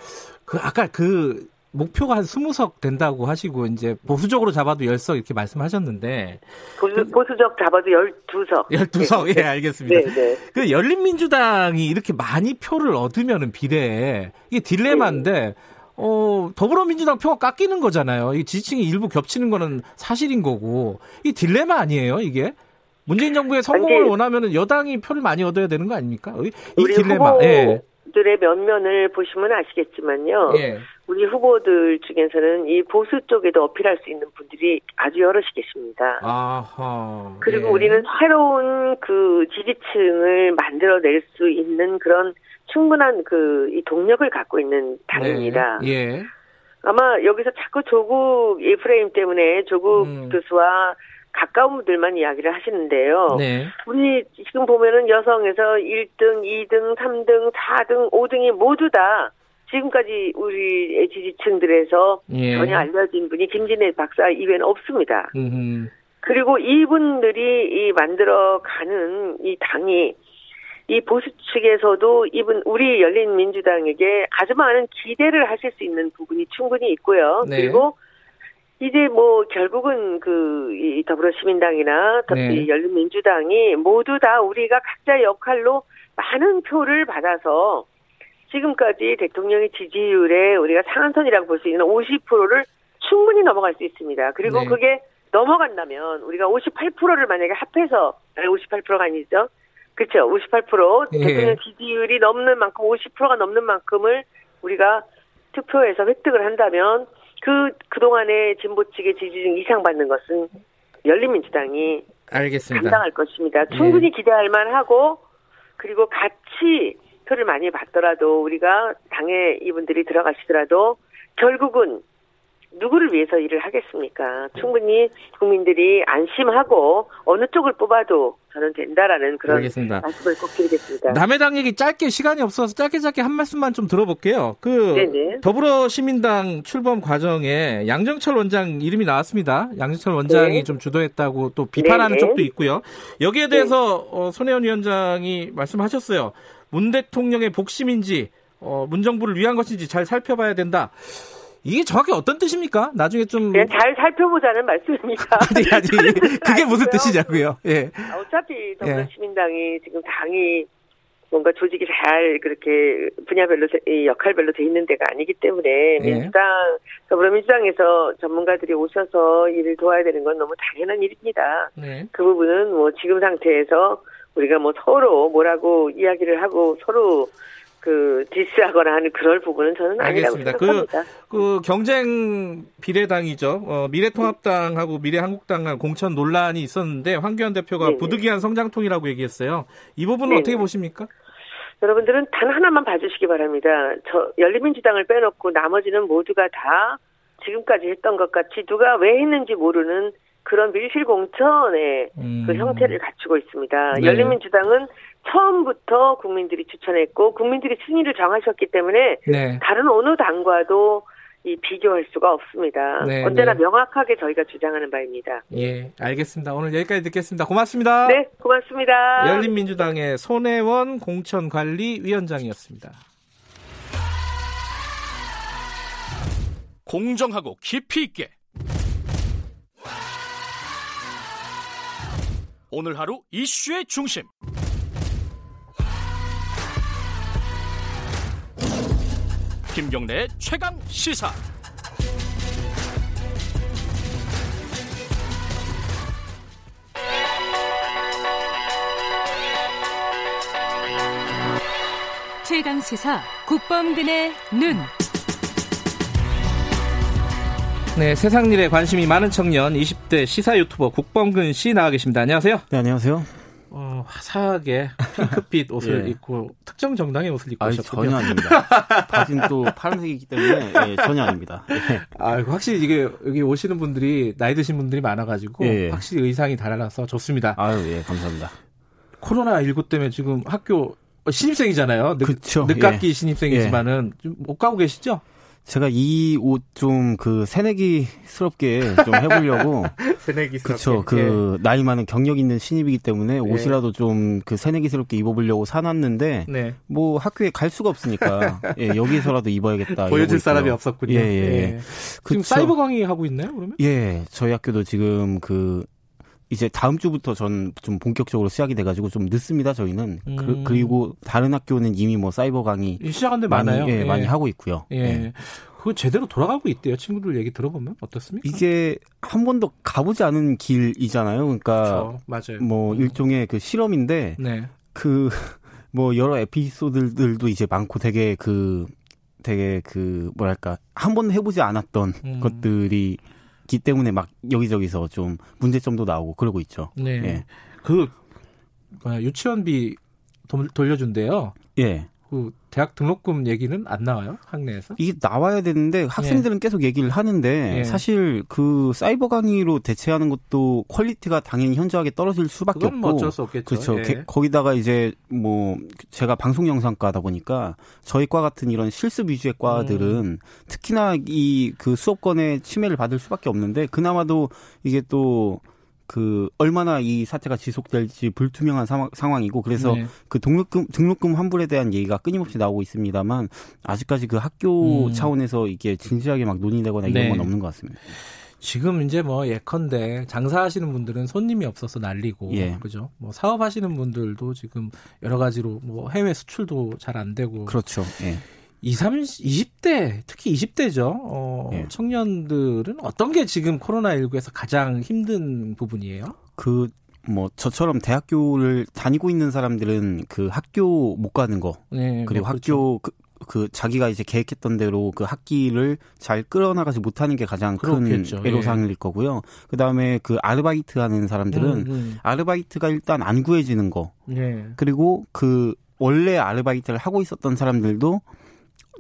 그 아까 그 목표가 한 20석 된다고 하시고 이제 보수적으로 잡아도 10석 이렇게 말씀하셨는데 보수, 그, 보수 적 잡아도 12석. 12석. 네. 예, 알겠습니다. 네, 네. 그 열린민주당이 이렇게 많이 표를 얻으면은 비례에 이게 딜레마인데 네. 어, 더불어민주당 표가 깎이는 거잖아요. 이 지지층이 일부 겹치는 거는 사실인 거고. 이 딜레마 아니에요, 이게? 문재인 정부의 성공을 원하면 여당이 표를 많이 얻어야 되는 거 아닙니까? 이 딜레마. 후보, 예. 들의 면면을 보시면 아시겠지만요. 예. 우리 후보들 중에서는 이 보수 쪽에도 어필할 수 있는 분들이 아주 여럿이 계십니다. 아하. 그리고 예. 우리는 새로운 그 지지층을 만들어낼 수 있는 그런 충분한 그 이 동력을 갖고 있는 당입니다. 네. 예. 아마 여기서 자꾸 조국 에프레임 때문에 조국 음. 교수와 가까운 분들만 이야기를 하시는데요. 네. 우리 지금 보면은 여성에서 1등, 2등, 3등, 4등, 5등이 모두 다 지금까지 우리 지지층들에서 예. 전혀 알려진 분이 김진애 박사 이외에는 없습니다. 음흠. 그리고 이분들이 이 만들어가는 이 당이 이 보수 측에서도 이분 우리 열린 민주당에게 아주 많은 기대를 하실 수 있는 부분이 충분히 있고요. 네. 그리고 이제 뭐 결국은 그이 더불어시민당이나 네. 열린민주당이 모두 다 우리가 각자 역할로 많은 표를 받아서 지금까지 대통령의 지지율에 우리가 상한선이라고 볼 수 있는 50%를 충분히 넘어갈 수 있습니다. 그리고 네. 그게 넘어간다면 우리가 58%를 만약에 합해서 아니 58%가 아니죠. 그렇죠. 58% 예. 대통령 지지율이 넘는 만큼 50%가 넘는 만큼을 우리가 투표에서 획득을 한다면 그 그동안의 진보 측의 지지율 이상 받는 것은 열린민주당이 알겠습니다. 감당할 것입니다. 충분히 예. 기대할 만하고 그리고 같이 표를 많이 받더라도 우리가 당에 이분들이 들어가시더라도 결국은 누구를 위해서 일을 하겠습니까? 충분히 국민들이 안심하고 어느 쪽을 뽑아도 저는 된다라는 그런 알겠습니다. 말씀을 꼭 드리겠습니다. 남의 당 얘기 짧게 시간이 없어서 짧게 짧게 한 말씀만 좀 들어볼게요. 그 네네. 더불어시민당 출범 과정에 양정철 원장 이름이 나왔습니다. 양정철 원장이 네. 좀 주도했다고 또 비판하는 네네. 쪽도 있고요. 여기에 대해서 네. 어, 손혜원 위원장이 말씀하셨어요. 문 대통령의 복심인지 어, 문정부를 위한 것인지 잘 살펴봐야 된다. 이게 정확히 어떤 뜻입니까? 나중에 좀. 네, 잘 살펴보자는 말씀입니다. 아니, 아니, 그게 무슨 뜻이냐고요? 예. 어차피 더불어시민당이 예. 지금 당이 뭔가 조직이 잘 그렇게 분야별로 역할별로 돼 있는 데가 아니기 때문에 예. 민주당 더불어민주당에서 전문가들이 오셔서 일을 도와야 되는 건 너무 당연한 일입니다. 네. 그 부분은 뭐 지금 상태에서 우리가 뭐 서로 뭐라고 이야기를 하고 서로 그 디스하거나 하는 그럴 부분은 저는 아니라고 알겠습니다. 그, 생각합니다. 그, 그 경쟁 비례당이죠. 어, 미래통합당하고 미래한국당간 공천 논란이 있었는데 황교안 대표가 네네. 부득이한 성장통이라고 얘기했어요. 이 부분은 네네. 어떻게 보십니까? 여러분들은 단 하나만 봐주시기 바랍니다. 저 열린민주당을 빼놓고 나머지는 모두가 다 지금까지 했던 것 같이 누가 왜 했는지 모르는 그런 밀실 공천의 음. 그 형태를 갖추고 있습니다. 네. 열린민주당은 처음부터 국민들이 추천했고 국민들이 순위를 정하셨기 때문에 네. 다른 어느 당과도 이 비교할 수가 없습니다. 네, 언제나 네. 명확하게 저희가 주장하는 바입니다. 예, 알겠습니다. 오늘 여기까지 듣겠습니다. 고맙습니다. 네, 고맙습니다. 열린민주당의 손혜원 공천관리위원장이었습니다. 공정하고 깊이 있게 오늘 하루 이슈의 중심 김경래 최강 시사. 최강 시사 국범근의 눈. 네, 세상 일에 관심이 많은 청년 20대 시사 유튜버 국범근 씨 나와 계십니다. 안녕하세요. 네, 안녕하세요. 어, 화사하게 핑크빛 옷을 예. 입고 특정 정당의 옷을 입고 오셨군요. 전혀 아닙니다. 바지는 또 파란색이기 때문에 예, 전혀 아닙니다. 예. 아, 확실히 이게 여기 오시는 분들이 나이 드신 분들이 많아가지고 예. 확실히 의상이 달라서 좋습니다. 아유, 예, 감사합니다. 코로나 19 때문에 지금 학교 신입생이잖아요. 늦, 그쵸. 늦깎이 예. 신입생이지만은 좀못 가고 계시죠? 제가 이 옷 좀 그 새내기스럽게 좀 해보려고. 새내기스럽게. 그쵸. 그 예. 나이 많은 경력 있는 신입이기 때문에 예. 옷이라도 좀그 새내기스럽게 입어보려고 사놨는데. 네. 뭐 학교에 갈 수가 없으니까. 예, 여기서라도 입어야겠다. 보여줄 사람이 없었군요. 예, 예. 예. 지금 사이버 강의 하고 있나요, 그러면? 예. 저희 학교도 지금 그 이제 다음 주부터 전 좀 본격적으로 시작이 돼가지고 좀 늦습니다 저희는 그, 음. 그, 리고 다른 학교는 이미 뭐 사이버 강의 시작한 데 많아요. 예, 예. 많이 하고 있고요. 예. 예. 그거 제대로 돌아가고 있대요. 친구들 얘기 들어보면 어떻습니까? 이게 한 번도 가보지 않은 길이잖아요. 그러니까 그렇죠. 맞아요. 뭐 음. 일종의 그 실험인데 네. 그뭐 여러 에피소드들도 이제 많고 되게 그 되게 그 뭐랄까 한 번도 해보지 않았던 음. 것들이 있 기 때문에 막 여기저기서 좀 문제점도 나오고 그러고 있죠. 네. 예. 그 유치원비 돌려준대요. 예. 그 대학 등록금 얘기는 안 나와요? 학내에서? 이게 나와야 되는데 학생들은 예. 계속 얘기를 하는데 예. 사실 그 사이버 강의로 대체하는 것도 quality가 당연히 현저하게 떨어질 수밖에 없고 뭐 어쩔 수 없겠죠. 그렇죠. 예. 거기다가 이제 뭐 제가 방송 영상과다 보니까 저희 과 같은 이런 실습 위주의 과들은 음. 특히나 이 그 수업권의 침해를 받을 수밖에 없는데 그나마도 이게 또 그 얼마나 이 사태가 지속될지 불투명한 상황, 이고 그래서 네. 그 등록금 등록금 환불에 대한 얘기가 끊임없이 나오고 있습니다만 아직까지 그 학교 음. 차원에서 이게 진지하게 막 논의되거나 이런 네. 건 없는 것 같습니다. 지금 이제 뭐 예컨대 장사하시는 분들은 손님이 없어서 난리고 예. 그죠? 뭐 사업하시는 분들도 지금 여러 가지로 뭐 해외 수출도 잘 안 되고 그렇죠. 예. 20, 30, 20대, 특히 20대죠. 어, 예. 청년들은 어떤 게 지금 코로나19에서 가장 힘든 부분이에요? 그, 뭐, 저처럼 대학교를 다니고 있는 사람들은 그 학교 못 가는 거. 네, 그리고 뭐 그렇죠. 학교, 그, 그 자기가 이제 계획했던 대로 그 학기를 잘 끌어나가지 못하는 게 가장 그렇겠죠. 큰 애로사항일 예. 거고요. 그 다음에 그 아르바이트 하는 사람들은 음, 음. 아르바이트가 일단 안 구해지는 거. 예. 그리고 그 원래 아르바이트를 하고 있었던 사람들도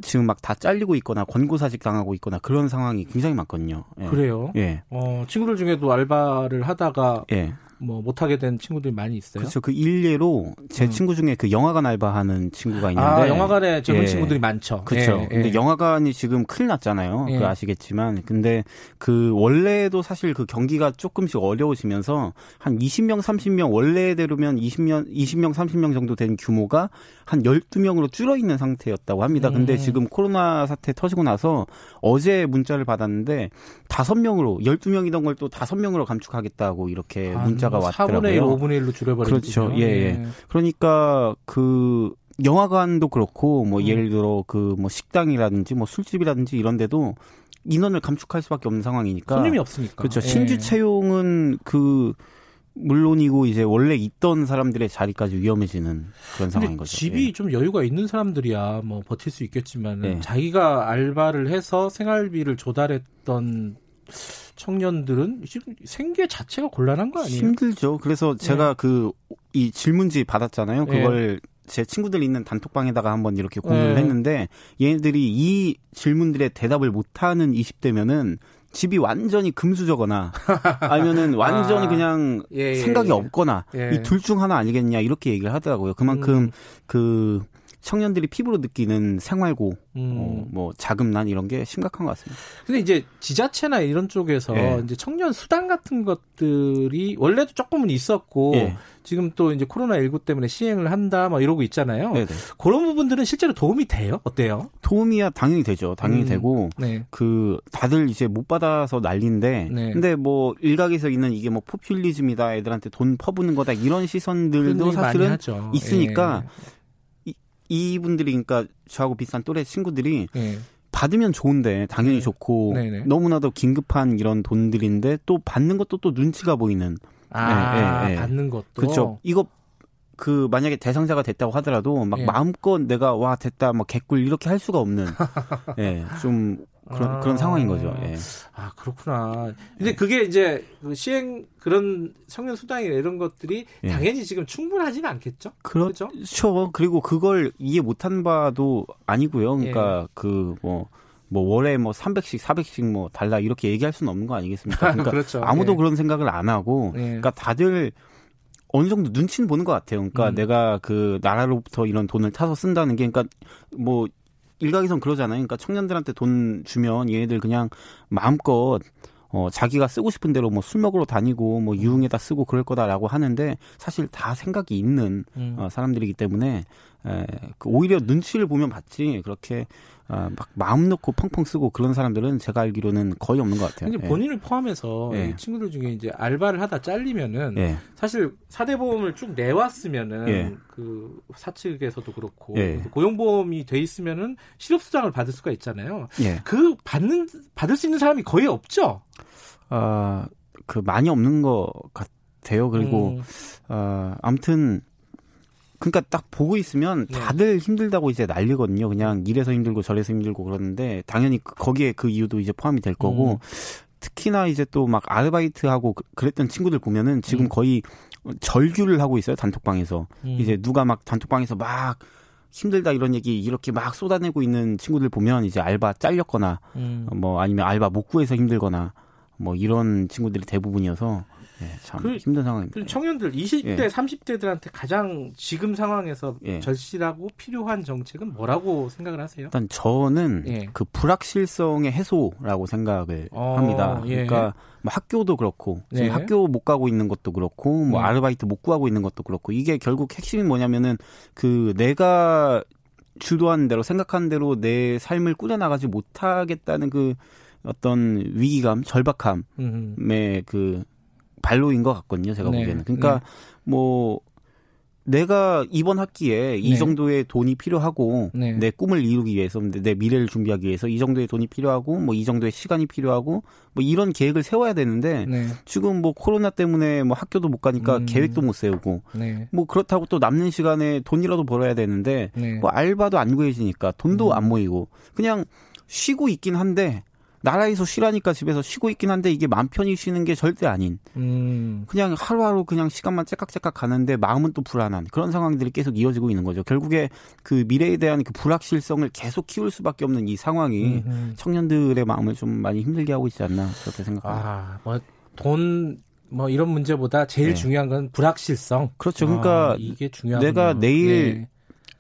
지금 막 다 잘리고 있거나 권고사직 당하고 있거나 그런 상황이 굉장히 많거든요. 예. 그래요? 예. 어, 친구들 중에도 알바를 하다가 예. 뭐 못하게 된 친구들이 많이 있어요. 그렇죠. 그 일례로 제 음. 친구 중에 그 영화관 알바하는 친구가 아, 있는데 아, 영화관에 젊은 예. 친구들이 많죠. 그렇죠. 예. 근데 예. 영화관이 지금 큰일 났잖아요. 그 아시겠지만 근데 그 원래도 사실 그 경기가 조금씩 어려워지면서 한 20명, 30명 원래대로면 20명, 20명, 30명 정도 된 규모가 한 12명으로 줄어 있는 상태였다고 합니다. 근데 음. 지금 코로나 사태 터지고 나서 어제 문자를 받았는데 5명으로 12명이던 걸 또 5명으로 감축하겠다고 이렇게 아, 문자 가 왔더라고요. 4분의 1, 5분의 1로 줄여버린 그렇죠. 예, 예. 네. 그러니까 그 영화관도 그렇고 뭐 음. 예를 들어 그 뭐 식당이라든지 뭐 술집이라든지 이런 데도 인원을 감축할 수밖에 없는 상황이니까 손님이 없으니까. 그렇죠. 예. 신규 채용은 그 물론이고 이제 원래 있던 사람들의 자리까지 위험해지는 그런 상황인 거죠. 집이 예. 좀 여유가 있는 사람들이야 뭐 버틸 수 있겠지만 예. 자기가 알바를 해서 생활비를 조달했던 청년들은 지금 생계 자체가 곤란한 거 아니에요? 힘들죠. 그래서 제가 네. 그이 질문지 받았잖아요. 네. 그걸 네. 제 친구들 있는 단톡방에다가 한번 이렇게 공유를 네. 했는데 얘네들이 이 질문들에 대답을 못하는 20대면은 집이 완전히 금수저거나 아니면은 완전히 아, 그냥 예, 예, 생각이 예. 없거나 예. 이둘 중 하나 아니겠냐 이렇게 얘기를 하더라고요. 그만큼 음. 그 청년들이 피부로 느끼는 생활고 음. 어, 뭐 자금난 이런 게 심각한 것 같습니다. 근데 이제 지자체나 이런 쪽에서 예. 이제 청년 수당 같은 것들이 원래도 조금은 있었고 예. 지금 또 이제 코로나 19 때문에 시행을 한다 막 이러고 있잖아요. 네네. 그런 부분들은 실제로 도움이 돼요? 어때요? 도움이야 당연히 되죠. 당연히 음. 되고 네. 그 다들 이제 못 받아서 난리인데 네. 근데 뭐 일각에서 있는 이게 뭐 포퓰리즘이다 애들한테 돈 퍼부는 거다 이런 시선들도 사실은 있으니까 예. 이분들이 그러니까 저하고 비슷한 또래 친구들이 네. 받으면 좋은데 당연히 네. 좋고 네네. 너무나도 긴급한 이런 돈들인데 또 받는 것도 또 눈치가 보이는 아 네, 받는 것도 그렇죠 이거 그 만약에 대상자가 됐다고 하더라도 막 예. 마음껏 내가 와 됐다 뭐 개꿀 이렇게 할 수가 없는 예, 좀 그런 아, 그런 상황인 거죠. 예. 아 그렇구나. 근데 그게 이제 그 시행 그런 청년 수당이 이런 것들이 예. 당연히 지금 충분하지는 않겠죠. 그렇죠. 그렇죠. 그리고 그걸 이해 못한 바도 아니고요. 그러니까 예. 그뭐 뭐 월에 뭐 300씩 400씩 뭐 달라 이렇게 얘기할 수는 없는 거 아니겠습니까? 그러니까 그렇죠. 아무도 예. 그런 생각을 안 하고 예. 그러니까 다들 어느 정도 눈치는 보는 것 같아요. 그러니까 음. 내가 그 나라로부터 이런 돈을 타서 쓴다는 게 그러니까 뭐 일각에선 그러잖아요. 그러니까 청년들한테 돈 주면 얘네들 그냥 마음껏 어, 자기가 쓰고 싶은 대로 뭐 술 먹으러 다니고 뭐 유흥에다 쓰고 그럴 거다라고 하는데 사실 다 생각이 있는 음. 어, 사람들이기 때문에 에, 그 오히려 눈치를 보면 받지 그렇게 어, 막 마음 놓고 펑펑 쓰고 그런 사람들은 제가 알기로는 거의 없는 것 같아요. 근데 예. 본인을 예. 포함해서 예. 친구들 중에 이제 알바를 하다 잘리면은 예. 사실 사대보험을 쭉 내왔으면은 예. 그 사측에서도 그렇고 예. 고용보험이 돼 있으면은 실업수당을 받을 수가 있잖아요. 그 받는 받을 수 있는 사람이 거의 없죠. 아, 그 많이 없는 것 같아요. 그리고 음. 어, 아무튼 그러니까 딱 보고 있으면 네. 다들 네. 힘들다고 이제 난리거든요. 그냥 이래서 힘들고 저래서 힘들고 그러는데 당연히 그, 거기에 그 이유도 이제 포함이 될 거고 음. 특히나 이제 또 막 아르바이트하고 그, 그랬던 친구들 보면은 지금 음. 거의 절규를 하고 있어요 단톡방에서 음. 이제 누가 막 단톡방에서 막 힘들다 이런 얘기 이렇게 막 쏟아내고 있는 친구들 보면 이제 알바 잘렸거나 음. 뭐 아니면 알바 못 구해서 힘들거나 뭐 이런 친구들이 대부분이어서 예, 참 그, 힘든 상황입니다. 청년들 20대, 예. 30대들한테 가장 지금 상황에서 예. 절실하고 필요한 정책은 뭐라고 생각을 하세요? 일단 저는 예. 그 불확실성의 해소라고 생각을 어, 합니다. 예. 그러니까 뭐 학교도 그렇고 지금 네. 학교 못 가고 있는 것도 그렇고 뭐 네. 아르바이트 못 구하고 있는 것도 그렇고 이게 결국 핵심이 뭐냐면은 그 내가 주도한 대로 생각한 대로 내 삶을 꾸려나가지 못하겠다는 그 어떤 위기감, 절박함의 그 발로인 것 같거든요. 제가 네. 보기에는. 그러니까 네. 뭐 내가 이번 학기에 네. 이 정도의 돈이 필요하고 네. 내 꿈을 이루기 위해서 내 미래를 준비하기 위해서 이 정도의 돈이 필요하고 뭐 이 정도의 시간이 필요하고 뭐 이런 계획을 세워야 되는데 네. 지금 뭐 코로나 때문에 뭐 학교도 못 가니까 음. 계획도 못 세우고 네. 뭐 그렇다고 또 남는 시간에 돈이라도 벌어야 되는데 네. 뭐 알바도 안 구해지니까 돈도 음. 안 모이고 그냥 쉬고 있긴 한데 나라에서 쉬라니까 집에서 쉬고 있긴 한데 이게 맘 편히 쉬는 게 절대 아닌 음. 그냥 하루하루 그냥 시간만 째깍째깍 가는데 마음은 또 불안한 그런 상황들이 계속 이어지고 있는 거죠. 결국에 그 미래에 대한 그 불확실성을 계속 키울 수밖에 없는 이 상황이 음흠. 청년들의 마음을 좀 많이 힘들게 하고 있지 않나 그렇게 생각합니다. 아, 뭐돈 뭐 이런 문제보다 제일 네. 중요한 건 불확실성. 그렇죠. 그러니까 아, 이게 중요하 내가 내일 네.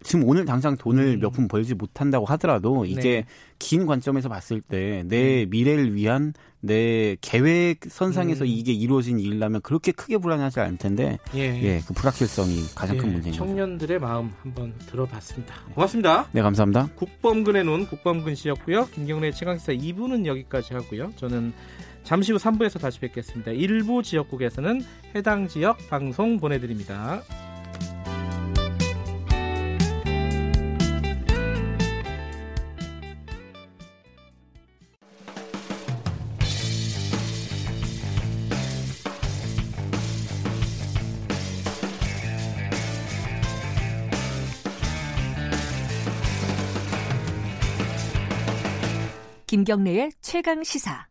지금 오늘 당장 돈을 음. 몇푼 벌지 못한다고 하더라도 이게 네. 긴 관점에서 봤을 때내 네. 미래를 위한 내 계획 선상에서 음. 이게 이루어진 일이라면 그렇게 크게 불안하지 않을 텐데 예, 예 그 불확실성이 가장 예, 큰 문제입니다. 청년들의 마음 한번 들어봤습니다. 고맙습니다. 네, 감사합니다. 국범근의 눈 국범근 씨였고요. 김경래 최강시사 2부는 여기까지 하고요. 저는 잠시 후 3부에서 다시 뵙겠습니다. 일부 지역국에서는 해당 지역 방송 보내드립니다. 김경래의 최강 시사.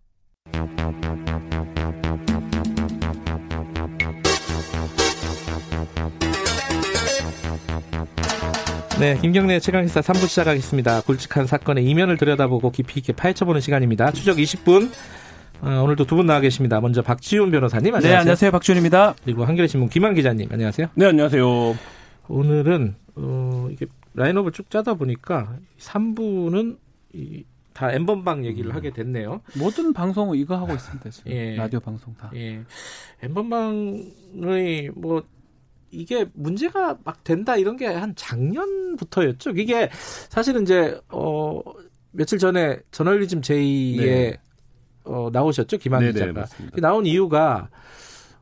네, 김경래 최강시사 3부 시작하겠습니다. 굵직한 사건의 이면을 들여다보고 깊이 있게 파헤쳐보는 시간입니다. 추적 20분. 어, 오늘도 두 분 나와 계십니다. 먼저 박지훈 변호사님, 안녕하세요. 네, 안녕하세요. 박지훈입니다. 그리고 한겨레신문 김한 기자님, 안녕하세요. 네, 안녕하세요. 오늘은, 어, 이게 라인업을 쭉 짜다 보니까 3부는 이, 다 엠번방 얘기를 음. 하게 됐네요. 모든 방송 이거 하고 있습니다. 지금. 예. 라디오 방송 다. 예. 엠번방의 뭐 이게 문제가 막 된다 이런 게 한 작년부터였죠. 이게 사실은 이제 어 며칠 전에 저널리즘 제이에 네. 어 나오셨죠 김한 네, 네 기자가 나온 이유가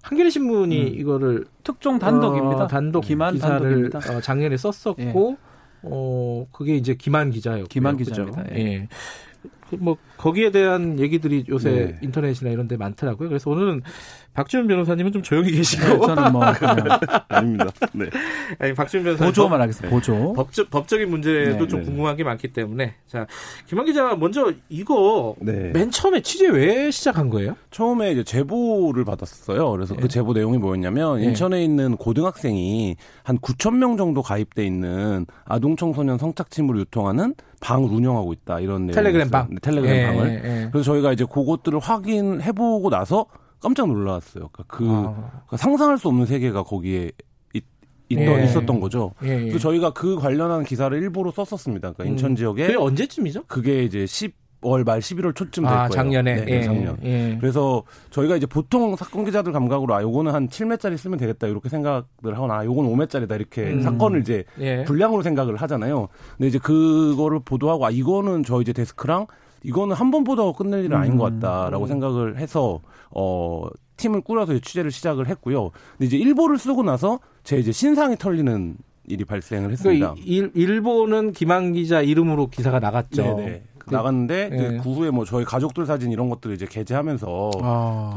한겨레 신문이 음. 이거를 특종 단독입니다. 어, 단독 기만 기사를 어, 작년에 썼었고 예. 어 그게 이제 김한 기자였고 김한 기자입니다. 예. 예. 뭐 거기에 대한 얘기들이 요새 네. 인터넷이나 이런 데 많더라고요. 그래서 오늘은 박지훈 변호사님은 좀 조용히 계시고 네, 저는 뭐 아닙니다. 네. 아니 박지훈 변호사 보조만 하겠습니다. 보조. 법적 법적인 문제도 네, 좀 네. 궁금한 게 많기 때문에 자 김한 기자 먼저 이거 네. 맨 처음에 취재 왜 시작한 거예요? 처음에 이제 제보를 받았어요. 그래서 그 네. 제보 내용이 뭐였냐면 인천에 있는 고등학생이 한 9천 명 정도 가입돼 있는 아동 청소년 성착취물을 유통하는 방을 운영하고 있다 이런 내용 텔레그램 방 네, 텔레그램 예, 방을 예. 그래서 저희가 이제 그것들을 확인해 보고 나서 깜짝 놀랐어요. 그러니까 그 아. 그러니까 상상할 수 없는 세계가 거기에 있, 있던, 예. 있었던 거죠. 예, 예. 그래서 저희가 그 관련한 기사를 일부러 썼었습니다. 그러니까 인천 음. 지역에 그게 언제쯤이죠? 그게 이제 10 10월 말 11월 초쯤 될 아, 거예요. 작년에. 네, 네, 예, 작년. 예. 그래서 저희가 이제 보통 사건 기자들 감각으로 아 요거는 한 7매짜리 쓰면 되겠다 이렇게 생각을 하거나 아 요거는 5매짜리다 이렇게 음. 사건을 이제 예. 분량으로 생각을 하잖아요. 근데 이제 그거를 보도하고 아 이거는 저 이제 데스크랑 이거는 한 번 보다가 끝낼 일은 아닌 것 같다라고 음. 생각을 해서 어 팀을 꾸려서 취재를 시작을 했고요. 근데 이제 일보를 쓰고 나서 제 이제 신상이 털리는 일이 발생을 했습니다. 그러니까 일, 일본은 김한 기자 이름으로 기사가 나갔죠. 네네. 그 나갔는데 네. 그 후에 뭐 저희 가족들 사진 이런 것들을 이제 게재하면서 아.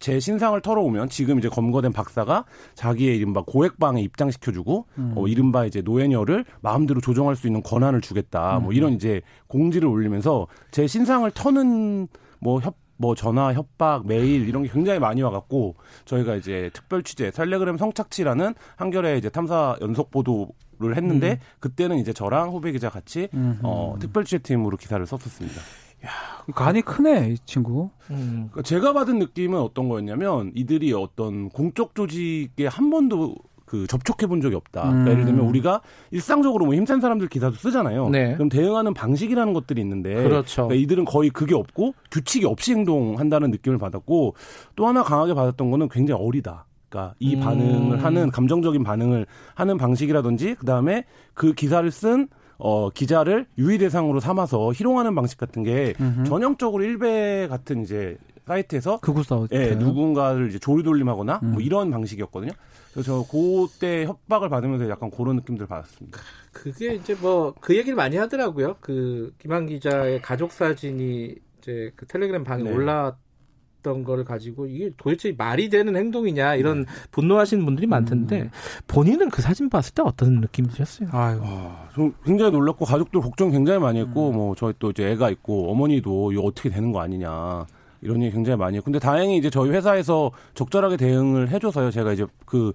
제 신상을 털어오면 지금 이제 검거된 박사가 자기의 이른바 고액방에 입장시켜주고 음. 어, 이른바 이제 노예녀를 마음대로 조정할 수 있는 권한을 주겠다 뭐 음. 뭐 이런 이제 공지를 올리면서 제 신상을 터는 뭐 협, 뭐 전화 협박 메일 이런 게 굉장히 많이 와갖고 저희가 이제 특별 취재 텔레그램 성착취라는 한겨레 이제 탐사 연속 보도 를 했는데 음. 그때는 이제 저랑 후배 기자 같이 어, 특별 취재팀으로 기사를 썼었습니다. 야, 간이 크네, 이 친구. 음. 제가 받은 느낌은 어떤 거였냐면 이들이 어떤 공적 조직에 한 번도 그 접촉해 본 적이 없다. 그러니까 음. 예를 들면 우리가 일상적으로 뭐 힘센 사람들 기사도 쓰잖아요. 네. 그럼 대응하는 방식이라는 것들이 있는데 그렇죠. 그러니까 이들은 거의 그게 없고 규칙이 없이 행동한다는 느낌을 받았고 또 하나 강하게 받았던 거는 굉장히 어리다. 그러니까 이 음. 반응을 하는 감정적인 반응을 하는 방식이라든지 그다음에 그 기사를 쓴 어 기자를 유의 대상으로 삼아서 희롱하는 방식 같은 게 음흠. 전형적으로 일베 같은 이제 사이트에서 극우 예, 누군가를 이제 조리돌림하거나 뭐 음. 뭐 이런 방식이었거든요. 그래서 그때 협박을 받으면서 약간 그런 느낌들 받았습니다. 그게 이제 뭐 그 얘기를 많이 하더라고요. 그 김한 기자의 가족 사진이 이제 그 텔레그램 방에 네. 올라왔던 걸 가지고 이게 도대체 말이 되는 행동이냐 이런 네. 분노하시는 분들이 많던데 음. 본인은 그 사진 봤을 때 어떤 느낌 드셨어요? 아유, 아, 좀 굉장히 놀랐고 가족들 걱정 굉장히 많이 했고 음. 뭐 저희 또 이제 애가 있고 어머니도 이거 어떻게 되는 거 아니냐. 이런 얘기 굉장히 많이 해요. 근데 다행히 이제 저희 회사에서 적절하게 대응을 해줘서요. 제가 이제 그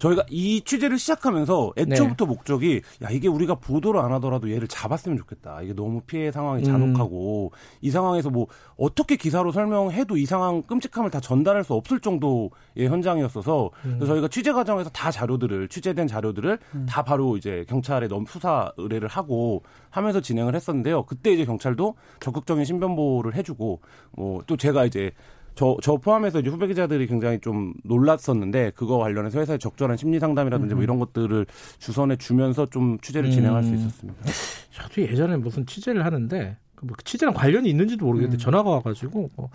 저희가 이 취재를 시작하면서 애초부터 네. 목적이 야 이게 우리가 보도를 안 하더라도 얘를 잡았으면 좋겠다. 이게 너무 피해 상황이 잔혹하고 음. 이 상황에서 뭐 어떻게 기사로 설명해도 이 상황 끔찍함을 다 전달할 수 없을 정도의 현장이었어서 음. 저희가 취재 과정에서 다 자료들을 취재된 자료들을 음. 다 바로 이제 경찰에 넘 수사 의뢰를 하고 하면서 진행을 했었는데요. 그때 이제 경찰도 적극적인 신변보호를 해주고 뭐 또 제가 이제 저, 저 포함해서 이제 후배 기자들이 굉장히 좀 놀랐었는데 그거 관련해서 회사의 적절한 심리 상담이라든지 뭐 음. 이런 것들을 주선해 주면서 좀 취재를 진행할 수 음. 있었습니다. 저도 예전에 무슨 취재를 하는데 그뭐 취재랑 관련이 있는지도 모르겠는데 음. 전화가 와가지고 뭐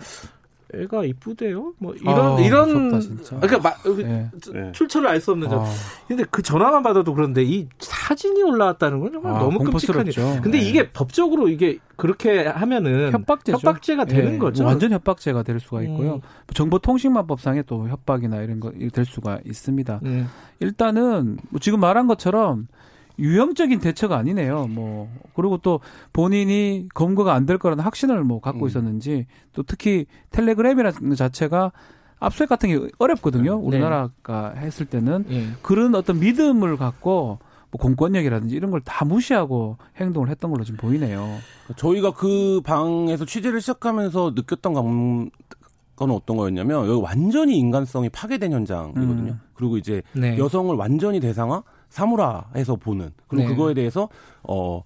애가 이쁘대요. 뭐 이런 아, 이런 무섭다, 그러니까 마, 네. 출처를 알 수 없는 점. 아. 근데 그 전화만 받아도 그런데 이 사진이 올라왔다는 건 정말 아, 너무 끔찍한 일. 근데 네. 이게 법적으로 이게 그렇게 하면은 협박죄죠. 협박죄가 되는 네. 거죠. 완전 협박죄가 될 수가 있고요. 음. 정보통신망법상에 또 협박이나 이런 거 될 수가 있습니다. 음. 일단은 뭐 지금 말한 것처럼 유형적인 대처가 아니네요. 뭐 그리고 또 본인이 검거가 안 될 거라는 확신을 뭐 갖고 음. 있었는지 또 특히 텔레그램이라는 자체가 압수수색 같은 게 어렵거든요. 네. 우리나라가 했을 때는 네. 그런 어떤 믿음을 갖고 뭐 공권력이라든지 이런 걸 다 무시하고 행동을 했던 걸로 지금 보이네요. 저희가 그 방에서 취재를 시작하면서 느꼈던 감, 건 어떤 거였냐면 여기 완전히 인간성이 파괴된 현장이거든요. 음. 그리고 이제 네. 여성을 완전히 대상화 사무라해서 보는 그리고 네. 그거에 대해서 어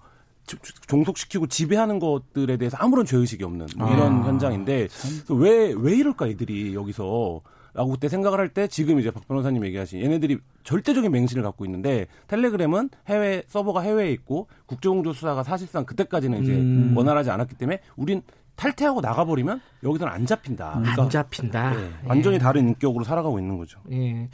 종속시키고 지배하는 것들에 대해서 아무런 죄의식이 없는 뭐 이런 아, 현장인데 왜왜 왜 이럴까 이들이 여기서 라고 그때 생각을 할 때 지금 이제 박 변호사님 얘기하신 얘네들이 절대적인 맹신을 갖고 있는데 텔레그램은 해외 서버가 해외에 있고 국제공조 수사가 사실상 그때까지는 이제 음. 원활하지 않았기 때문에 우린 탈퇴하고 나가버리면 여기서는 안 잡힌다. 그러니까 안 잡힌다. 네, 완전히 예. 다른 인격으로 살아가고 있는 거죠. 예.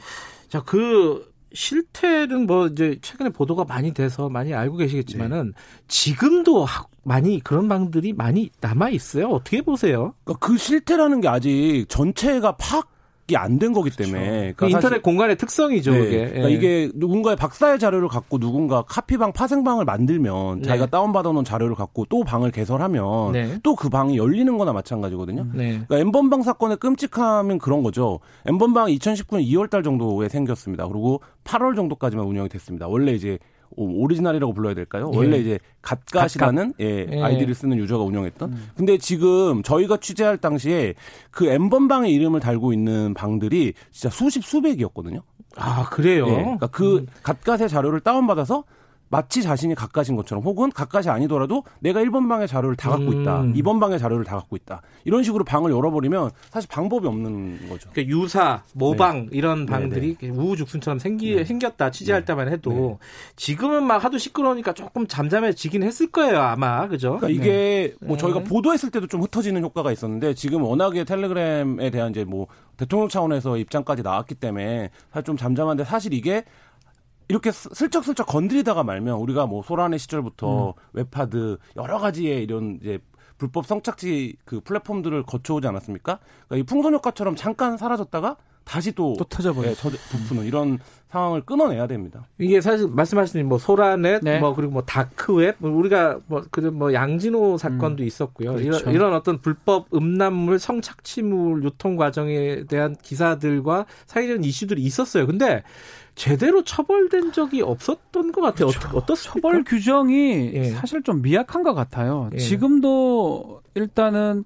자, 그 실태는 뭐 이제 최근에 보도가 많이 돼서 많이 알고 계시겠지만은 네. 지금도 많이 그런 방들이 많이 남아 있어요. 어떻게 보세요? 그러니까 그 실태라는 게 아직 전체가 파악 이 안 된 거기 때문에 그렇죠. 그러니까 그 인터넷 공간의 특성이죠. 네. 그게. 그러니까 예. 이게 누군가의 박사의 자료를 갖고 누군가 카피방 파생방을 만들면 네. 자기가 다운받아 놓은 자료를 갖고 또 방을 개설하면 네. 또그 방이 열리는 거나 마찬가지거든요. 네. 그러니까 엠번방 사건의 끔찍함은 그런 거죠. N번방 2019년 2월 달 정도에 생겼습니다. 그리고 8월 정도까지만 운영이 됐습니다. 원래 이제 오리지널이라고 불러야 될까요? 예. 원래 이제 갓갓이라는 예, 예. 아이디를 쓰는 유저가 운영했던. 음. 근데 지금 저희가 취재할 당시에 그 N번방의 이름을 달고 있는 방들이 진짜 수십 수백이었거든요. 아 그래요? 예. 그러니까 그 음. 갓갓의 자료를 다운받아서 마치 자신이 갓갓인 것처럼 혹은 갓갓이 아니더라도 내가 1번 방의 자료를 다 갖고 있다. 음. 2번 방의 자료를 다 갖고 있다. 이런 식으로 방을 열어버리면 사실 방법이 없는 거죠. 그러니까 유사, 모방 네. 이런 방들이 네, 네. 우후죽순처럼 생기, 네. 생겼다. 취재할 네. 때만 해도 네. 지금은 막 하도 시끄러우니까 조금 잠잠해지긴 했을 거예요. 아마. 그죠? 그러니까 이게 뭐 저희가 보도했을 때도 좀 흩어지는 효과가 있었는데 지금 워낙에 텔레그램에 대한 이제 뭐 대통령 차원에서 입장까지 나왔기 때문에 사실 좀 잠잠한데 사실 이게 이렇게 슬쩍슬쩍 건드리다가 말면 우리가 뭐 소란의 시절부터 음. 웹하드 여러 가지의 이런 이제 불법 성착취 그 플랫폼들을 거쳐오지 않았습니까? 그러니까 이 풍선 효과처럼 잠깐 사라졌다가 다시 또, 또 터져버려. 네, 부푸는 이런 상황을 끊어내야 됩니다. 이게 사실 말씀하신 뭐 소라넷, 네. 뭐 그리고 뭐 다크웹, 뭐 우리가 뭐 그뭐 뭐 양진호 사건도 음, 있었고요. 그렇죠. 이런, 이런 어떤 불법 음란물, 성착취물 유통 과정에 대한 기사들과 사회적인 이슈들이 있었어요. 근데 제대로 처벌된 적이 없었던 것 같아요. 그렇죠. 어떻, 어떻습니까? 처벌 규정이 예. 사실 좀 미약한 것 같아요. 예. 지금도 일단은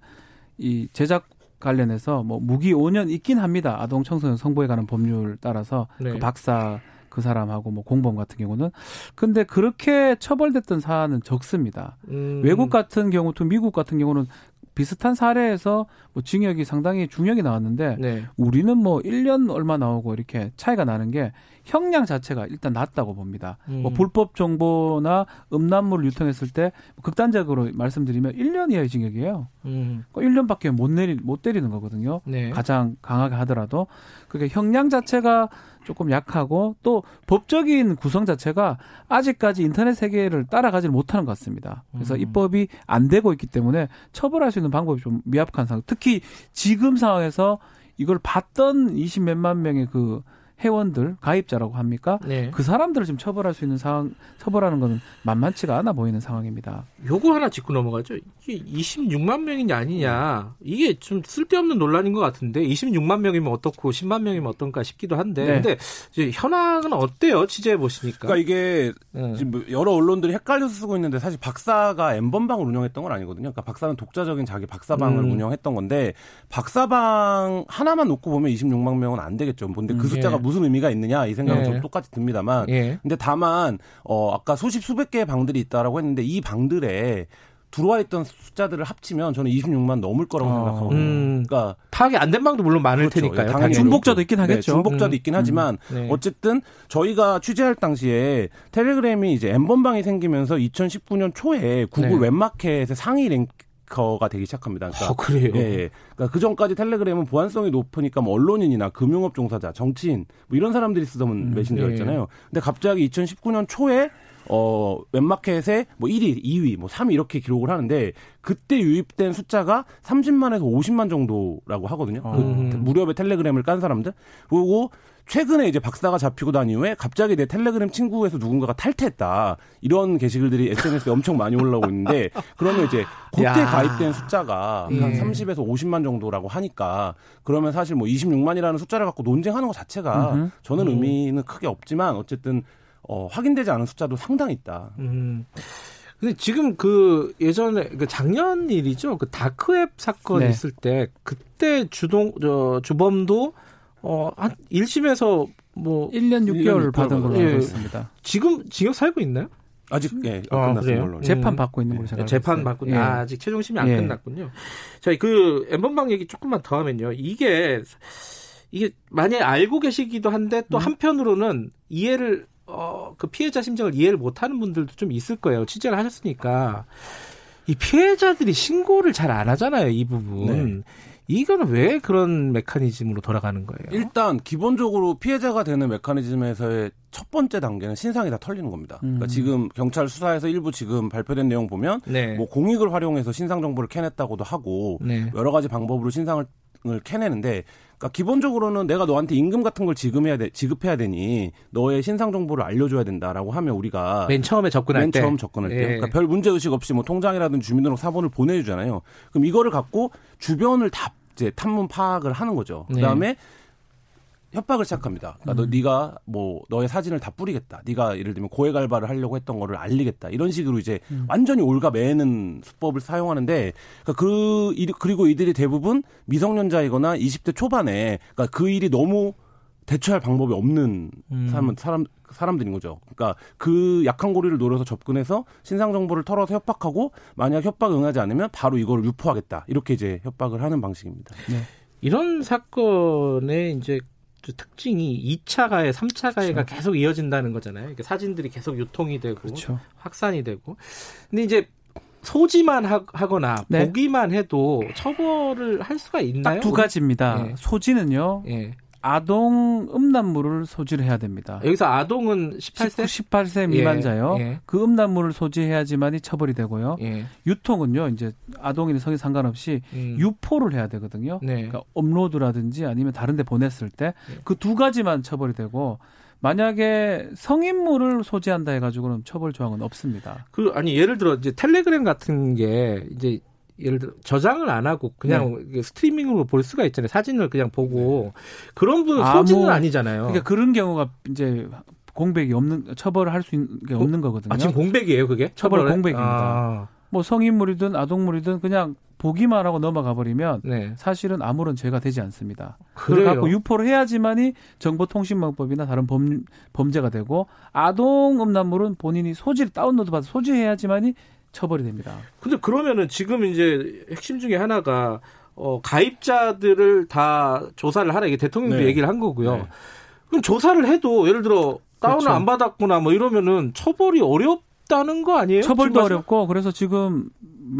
이 제작 관련해서 뭐 무기 5년 있긴 합니다. 아동 청소년 성보에 관한 법률 따라서 네. 그 박사 그 사람하고 뭐 공범 같은 경우는 근데 그렇게 처벌됐던 사안은 적습니다. 음. 외국 같은 경우 또 미국 같은 경우는 비슷한 사례에서 뭐 징역이 상당히 중형이 나왔는데 네. 우리는 뭐 1년 얼마 나오고 이렇게 차이가 나는 게 형량 자체가 일단 낮다고 봅니다. 뭐 음. 뭐 불법 정보나 음란물 유통했을 때 극단적으로 말씀드리면 1년 이하의 징역이에요. 음. 1년밖에 그러니까 못 내리 못 때리는 거거든요. 네. 가장 강하게 하더라도 그게 형량 자체가 조금 약하고 또 법적인 구성 자체가 아직까지 인터넷 세계를 따라가지 못하는 것 같습니다. 그래서 음. 입법이 안 되고 있기 때문에 처벌할 수 있는 방법이 좀 미약한 상황. 특히 지금 상황에서 이걸 봤던 20 몇만 명의 그 회원들 가입자라고 합니까? 네. 그 사람들을 지금 처벌할 수 있는 상황 처벌하는 것은 만만치가 않아 보이는 상황입니다. 요거 하나 짚고 넘어가죠. 이게 26만 명이냐 아니냐 이게 좀 쓸데없는 논란인 것 같은데 26만 명이면 어떻고 10만 명이면 어떤가 싶기도 한데 네. 근데 이제 현황은 어때요? 취재해 보시니까. 그러니까 이게 네. 지금 뭐 여러 언론들이 헷갈려서 쓰고 있는데 사실 박사가 엠번방을 운영했던 건 아니거든요. 그러니까 박사는 독자적인 자기 박사방을 음. 운영했던 건데 박사방 하나만 놓고 보면 26만 명은 안 되겠죠. 근데 그 음, 숫자가 예. 무슨 의미가 있느냐 이 생각은 예. 저도 똑같이 듭니다만. 예. 근데 다만 어 아까 수십 수백 개의 방들이 있다라고 했는데 이 방들에 들어와 있던 숫자들을 합치면 저는 26만 넘을 거라고 어, 생각하거든요. 음, 그러니까 파악이 안 된 방도 물론 많을 그렇죠. 테니까요. 당연히 중복자도 있긴 네, 하겠죠. 네, 중복자도 음, 있긴 하지만 음, 네. 어쨌든 저희가 취재할 당시에 텔레그램이 이제 엠번방이 생기면서 2019년 초에 구글 네. 웹마켓의 상위 랭 크 거가 되기 시작합니다. 그러니까, 어, 그래요? 예, 예. 그러니까 그 전까지 텔레그램은 보안성이 높으니까 뭐 언론인이나 금융업 종사자, 정치인 뭐 이런 사람들이 쓰던 음, 메신저였잖아요. 예. 근데 갑자기 2019년 초에 어, 웹마켓에 뭐 1위, 2위, 뭐 3위 이렇게 기록을 하는데 그때 유입된 숫자가 30만에서 50만 정도라고 하거든요. 그 음. 무렵에 텔레그램을 깐 사람들. 그리고 최근에 이제 박사가 잡히고 난 이후에 갑자기 내 텔레그램 친구에서 누군가가 탈퇴했다. 이런 게시글들이 SNS에 엄청 많이 올라오고 있는데 그러면 이제 그때 야. 가입된 숫자가 예. 한 30에서 50만 정도라고 하니까 그러면 사실 뭐 26만이라는 숫자를 갖고 논쟁하는 것 자체가 음흠. 저는 음. 의미는 크게 없지만 어쨌든 어, 확인되지 않은 숫자도 상당히 있다. 음. 근데 지금 그 예전에 그 작년 일이죠. 그 다크웹 사건 네. 있을 때 그때 주동 저 주범도 어한 1심에서 뭐 1년 6개월 1년 받은 걸로 알고 예. 있습니다. 지금 징역 살고 있나요? 아직 예 아, 끝났은 걸로 재판 받고 있는 걸로 제가 재판 받고 예. 아, 아직 최종심이 안 예. 끝났군요. 자, 그 엠번방 얘기 조금만 더 하면요. 이게 이게 만약에 알고 계시기도 한데 또 음. 한편으로는 이해를 어, 그 피해자 심정을 이해를 못하는 분들도 좀 있을 거예요. 취재를 하셨으니까 이 피해자들이 신고를 잘 안 하잖아요. 이 부분. 네. 이거는 왜 그런 메커니즘으로 돌아가는 거예요? 일단 기본적으로 피해자가 되는 메커니즘에서의 첫 번째 단계는 신상이 다 털리는 겁니다. 음. 그러니까 지금 경찰 수사에서 일부 지금 발표된 내용 보면 네. 뭐 공익을 활용해서 신상 정보를 캐냈다고도 하고 네. 여러 가지 방법으로 신상을 캐내는데 그러니까 기본적으로는 내가 너한테 임금 같은 걸 지급해야 돼, 지급해야 되니 너의 신상 정보를 알려줘야 된다라고 하면 우리가 맨 처음에 접근할 맨 때, 처음 접근할 때, 예. 그러니까 별 문제 의식 없이 뭐 통장이라든지 주민등록 사본을 보내주잖아요. 그럼 이거를 갖고 주변을 다 이제 탐문 파악을 하는 거죠. 네. 그다음에 네. 협박을 시작합니다. 그러니까 음. 너 네가 뭐 너의 사진을 다 뿌리겠다. 네가 예를 들면 고액 알바를 하려고 했던 거를 알리겠다. 이런 식으로 이제 음. 완전히 올가 매는 수법을 사용하는데 그러니까 그 그리고 이들이 대부분 미성년자이거나 20대 초반에 그러니까 그 일이 너무 대처할 방법이 없는 음. 사람 사람 사람들인 거죠. 그러니까 그 약한 고리를 노려서 접근해서 신상 정보를 털어서 협박하고 만약 협박 응하지 않으면 바로 이걸 유포하겠다. 이렇게 이제 협박을 하는 방식입니다. 네. 이런 사건에 이제 특징이 2차 가해, 3차 가해가 그렇죠. 계속 이어진다는 거잖아요. 그러니까 사진들이 계속 유통이 되고 그렇죠. 확산이 되고. 근데 이제 소지만 하 거나 네. 보기만 해도 처벌을 할 수가 있나요? 딱두 가지입니다. 네. 소지는요. 네. 아동 음란물을 소지를 해야 됩니다. 여기서 아동은 18세? 18세 미만자요. 예, 예. 그 음란물을 소지해야지만이 처벌이 되고요. 예. 유통은요, 이제 아동이나 성인 상관없이 음. 유포를 해야 되거든요. 네. 그러니까 업로드라든지 아니면 다른 데 보냈을 때 그두 예. 가지만 처벌이 되고 만약에 성인물을 소지한다 해가지고는 처벌 조항은 없습니다. 그 아니 예를 들어 이제 텔레그램 같은 게 이제 예를 들어 저장을 안 하고 그냥 네. 스트리밍으로 볼 수가 있잖아요. 사진을 그냥 보고 네. 그런 분은 아, 소지는 뭐, 아니잖아요. 그러니까 그런 경우가 이제 공백이 없는 처벌을 할 수 있는 게 없는 어? 거거든요. 아, 지금 공백이에요, 그게? 처벌 처벌에? 공백입니다. 아. 뭐 성인물이든 아동물이든 그냥 보기만 하고 넘어가 버리면 네. 사실은 아무런 죄가 되지 않습니다. 그걸 갖고 유포를 해야지만이 정보통신망법이나 다른 범, 범죄가 되고 아동 음란물은 본인이 소지를 다운로드 받아 소지해야지만이 처벌이 됩니다. 근데 그러면은 지금 이제 핵심 중에 하나가 어, 가입자들을 다 조사를 하라 이게 대통령도 네. 얘기를 한 거고요. 네. 그럼 조사를 해도 예를 들어 다운을 그렇죠. 안 받았거나 뭐 이러면은 처벌이 어렵다는 거 아니에요? 처벌도 어렵고 그래서 지금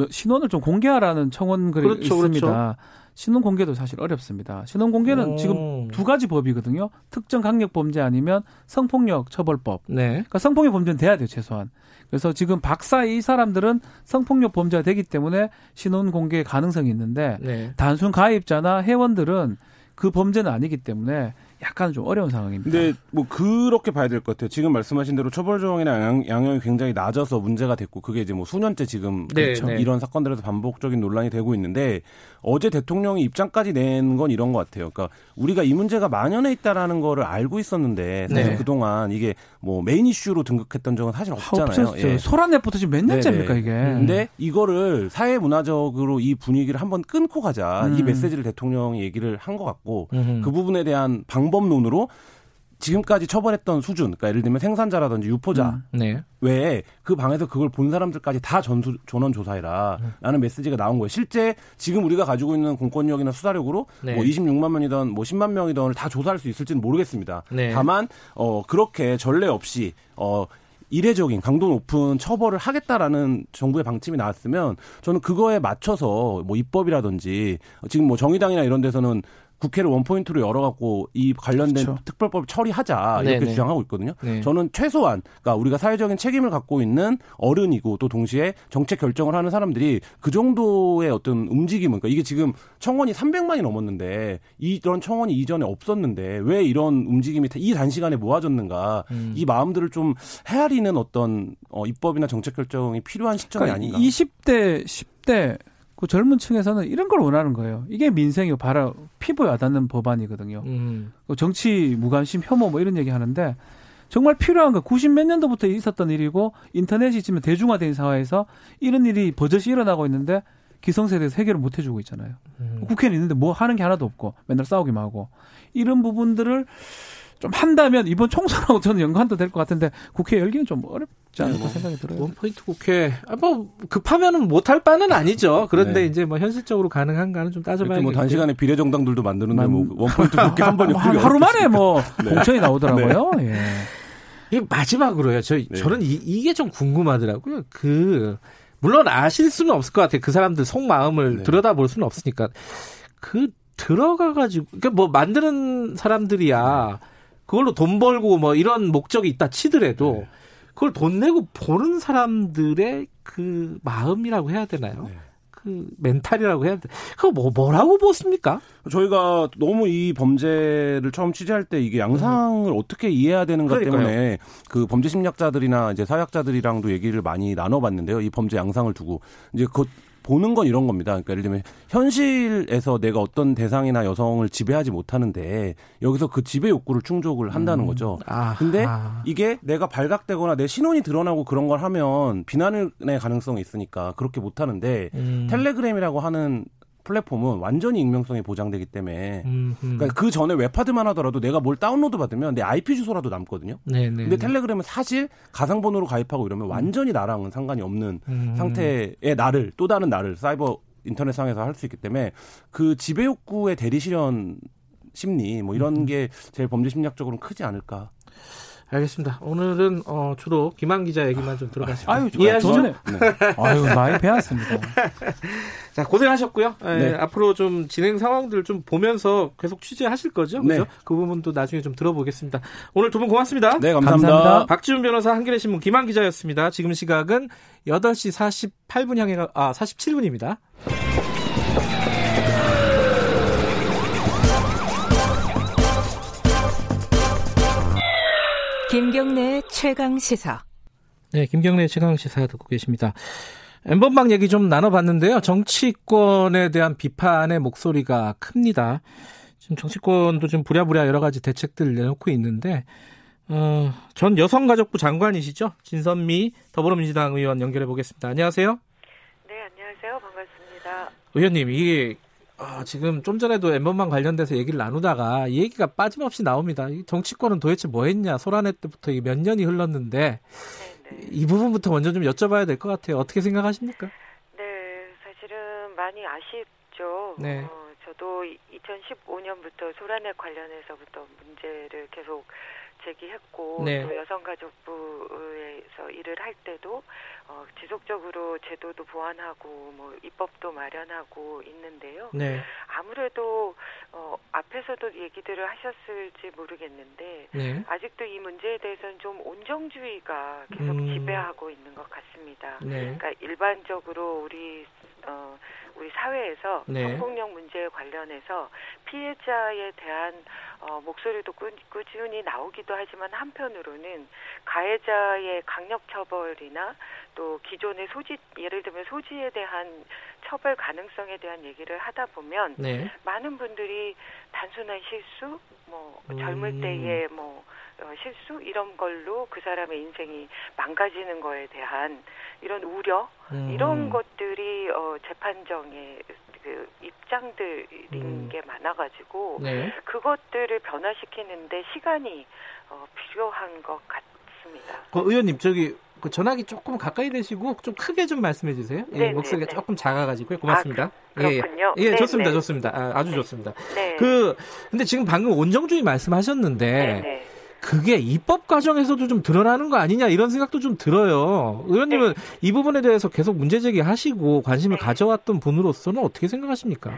신원을 좀 공개하라는 청원 글이 그렇죠, 있습니다. 그렇죠. 신원 공개도 사실 어렵습니다. 신원 공개는 오. 지금 두 가지 법이거든요. 특정 강력 범죄 아니면 성폭력 처벌법. 네. 그러니까 성폭력 범죄는 돼야 돼요, 최소한. 그래서 지금 박사 이 사람들은 성폭력 범죄가 되기 때문에 신원 공개 가능성이 있는데 네. 단순 가입자나 회원들은 그 범죄는 아니기 때문에 약간 좀 어려운 상황입니다. 근데 뭐 그렇게 봐야 될 것 같아요. 지금 말씀하신 대로 처벌 조항이나 양, 형이 굉장히 낮아서 문제가 됐고 그게 이제 뭐 수년째 지금 네, 그렇죠. 네. 이런 사건들에서 반복적인 논란이 되고 있는데 어제 대통령이 입장까지 낸 건 이런 것 같아요. 그러니까 우리가 이 문제가 만연해 있다라는 거를 알고 있었는데 사실 네. 그동안 이게 뭐 메인 이슈로 등극했던 적은 사실 없잖아요. 예. 소란내부터 지금 몇 년째입니까 이게? 근데 이거를 사회 문화적으로 이 분위기를 한번 끊고 가자 음. 이 메시지를 대통령이 얘기를 한 것 같고 음. 그 부분에 대한 방법론으로 지금까지 처벌했던 수준, 그러니까 예를 들면 생산자라든지 유포자 음, 네. 외에 그 방에서 그걸 본 사람들까지 다 전수, 전원 조사해라라는 음. 메시지가 나온 거예요. 실제 지금 우리가 가지고 있는 공권력이나 수사력으로 네. 뭐 26만 명이든 뭐 10만 명이든 다 조사할 수 있을지는 모르겠습니다. 네. 다만 어 그렇게 전례 없이 어 이례적인 강도 높은 처벌을 하겠다라는 정부의 방침이 나왔으면 저는 그거에 맞춰서 뭐 입법이라든지 지금 뭐 정의당이나 이런 데서는 국회를 원포인트로 열어갖고 이 관련된 그렇죠. 특별법 처리하자 이렇게 네네. 주장하고 있거든요. 네. 저는 최소한 그러니까 우리가 사회적인 책임을 갖고 있는 어른이고 또 동시에 정책 결정을 하는 사람들이 그 정도의 어떤 움직임은 그러니까 이게 지금 청원이 300만이 넘었는데 이런 청원이 이전에 없었는데 왜 이런 움직임이 이 단시간에 모아졌는가 음. 이 마음들을 좀 헤아리는 어떤 어, 입법이나 정책 결정이 필요한 시점이 그러니까 아닌가. 20대 10대 그 젊은 층에서는 이런 걸 원하는 거예요. 이게 민생이 바로 피부에 와닿는 법안이거든요. 음. 그 정치 무관심 혐오 뭐 이런 얘기 하는데 정말 필요한 거 90 몇 년도부터 있었던 일이고 인터넷이 지금 대중화된 사회에서 이런 일이 버젓이 일어나고 있는데 기성세대에서 해결을 못 해주고 있잖아요. 음. 국회는 있는데 뭐 하는 게 하나도 없고 맨날 싸우기만 하고 이런 부분들을 좀 한다면 이번 총선하고 저는 연관도 될 것 같은데 국회 열기는 좀 어렵지 않을까 네, 뭐, 생각이 들어요. 원포인트 국회 아, 뭐 급하면은 못할 바는 아니죠. 그런데 네. 이제 뭐 현실적으로 가능한가는 좀 따져봐야겠죠. 뭐 단시간에 비례정당들도 만드는데 뭐 원포인트 국회 한 번이 하루 만에 뭐 네. 공천이 나오더라고요. 네. 예. 이 마지막으로요. 저 네. 저는 이, 이게 좀 궁금하더라고요. 그 물론 아실 수는 없을 것 같아요. 그 사람들 속마음을 네. 들여다볼 수는 없으니까 그 들어가 가지고 그러니까 뭐 만드는 사람들이야. 그걸로 돈 벌고 뭐 이런 목적이 있다 치더라도 네. 그걸 돈 내고 보는 사람들의 그 마음이라고 해야 되나요? 네. 그 멘탈이라고 해야 돼. 그거 뭐 뭐라고 보십니까? 저희가 너무 이 범죄를 처음 취재할 때 이게 양상을 음. 어떻게 이해해야 되는가 그러니까요. 때문에 그 범죄 심리학자들이나 이제 사회학자들이랑도 얘기를 많이 나눠봤는데요. 이 범죄 양상을 두고 이제 그 보는 건 이런 겁니다. 그러니까 예를 들면 현실에서 내가 어떤 대상이나 여성을 지배하지 못하는데 여기서 그 지배 욕구를 충족을 한다는 음. 거죠. 아, 근데 아. 이게 내가 발각되거나 내 신원이 드러나고 그런 걸 하면 비난의 가능성이 있으니까 그렇게 못 하는데 음. 텔레그램이라고 하는 플랫폼은 완전히 익명성이 보장되기 때문에 그러니까 그 전에 웹하드만 하더라도 내가 뭘 다운로드 받으면 내 IP 주소라도 남거든요. 네네. 네, 근데 네. 텔레그램은 사실 가상 번호로 가입하고 이러면 완전히 나랑은 상관이 없는 음. 상태의 나를 또 다른 나를 사이버 인터넷상에서 할 수 있기 때문에 그 지배 욕구의 대리 실현 심리 뭐 이런 음. 게 제일 범죄 심리학적으로는 크지 않을까. 알겠습니다. 오늘은 어, 주로 김한 기자 얘기만 좀 들어봤습니다. 아유, 이해하시죠? 네. 아유, 많이 배웠습니다. 자, 고생하셨고요. 네. 네. 앞으로 좀 진행 상황들 좀 보면서 계속 취재하실 거죠? 그죠? 네. 그 부분도 나중에 좀 들어보겠습니다. 오늘 두 분 고맙습니다. 네, 감사합니다. 감사합니다. 박지훈 변호사 한겨레 신문 김한 기자였습니다. 지금 시각은 8시 48분 향해 아, 47분입니다. 김경래 최강 시사. 네, 김경래 최강 시사 듣고 계십니다. 엠번방 얘기 좀 나눠봤는데요. 정치권에 대한 비판의 목소리가 큽니다. 지금 정치권도 좀 부랴부랴 여러 가지 대책들 내놓고 있는데, 어, 전 여성가족부 장관이시죠? 진선미 더불어민주당 의원 연결해 보겠습니다. 안녕하세요. 네, 안녕하세요. 반갑습니다. 의원님, 이게 아, 지금 좀 전에도 엠번방 관련돼서 얘기를 나누다가 이 얘기가 빠짐없이 나옵니다. 정치권은 도대체 뭐 했냐. 소란회 때부터 몇 년이 흘렀는데 이 부분부터 먼저 좀 여쭤봐야 될 것 같아요. 어떻게 생각하십니까? 네, 사실은 많이 아쉽죠. 네. 어, 저도 2015년부터 소란에 관련해서부터 문제를 계속 제기했고 네. 또 여성가족부에서 일을 할 때도 어, 지속적으로 제도도 보완하고 뭐 입법도 마련하고 있는데요. 네. 아무래도 어, 앞에서도 얘기들을 하셨을지 모르겠는데 네. 아직도 이 문제에 대해서는 좀 온정주의가 계속 음. 지배하고 있는 것 같습니다. 네. 그러니까 일반적으로 우리 어, 우리 사회에서 네. 성폭력 문제에 관련해서 피해자에 대한 어, 목소리도 꾸, 꾸준히 나오기도 하지만 한편으로는 가해자의 강력 처벌이나 또 기존의 소지 예를 들면 소지에 대한 처벌 가능성에 대한 얘기를 하다 보면 네. 많은 분들이 단순한 실수 뭐 음. 젊을 때의 뭐 어, 실수 이런 걸로 그 사람의 인생이 망가지는 거에 대한 이런 우려 음. 이런 것들이 어, 재판정에 그 입장들인 음. 게 많아가지고 네. 그것들을 변화시키는데 시간이 어, 필요한 것 같습니다. 그 의원님 저기 그 전화기 조금 가까이 대시고 좀 크게 좀 말씀해 주세요. 예, 네, 목소리가 네, 네. 조금 작아가지고요. 고맙습니다. 아, 그 렇군요. 예, 예, 예 좋습니다, 좋습니다. 아, 아주 좋습니다. 그 근데 지금 방금 온정주의 말씀하셨는데. 그게 입법 과정에서도 좀 드러나는 거 아니냐 이런 생각도 좀 들어요. 의원님은 네. 이 부분에 대해서 계속 문제 제기하시고 관심을 네. 가져왔던 분으로서는 어떻게 생각하십니까?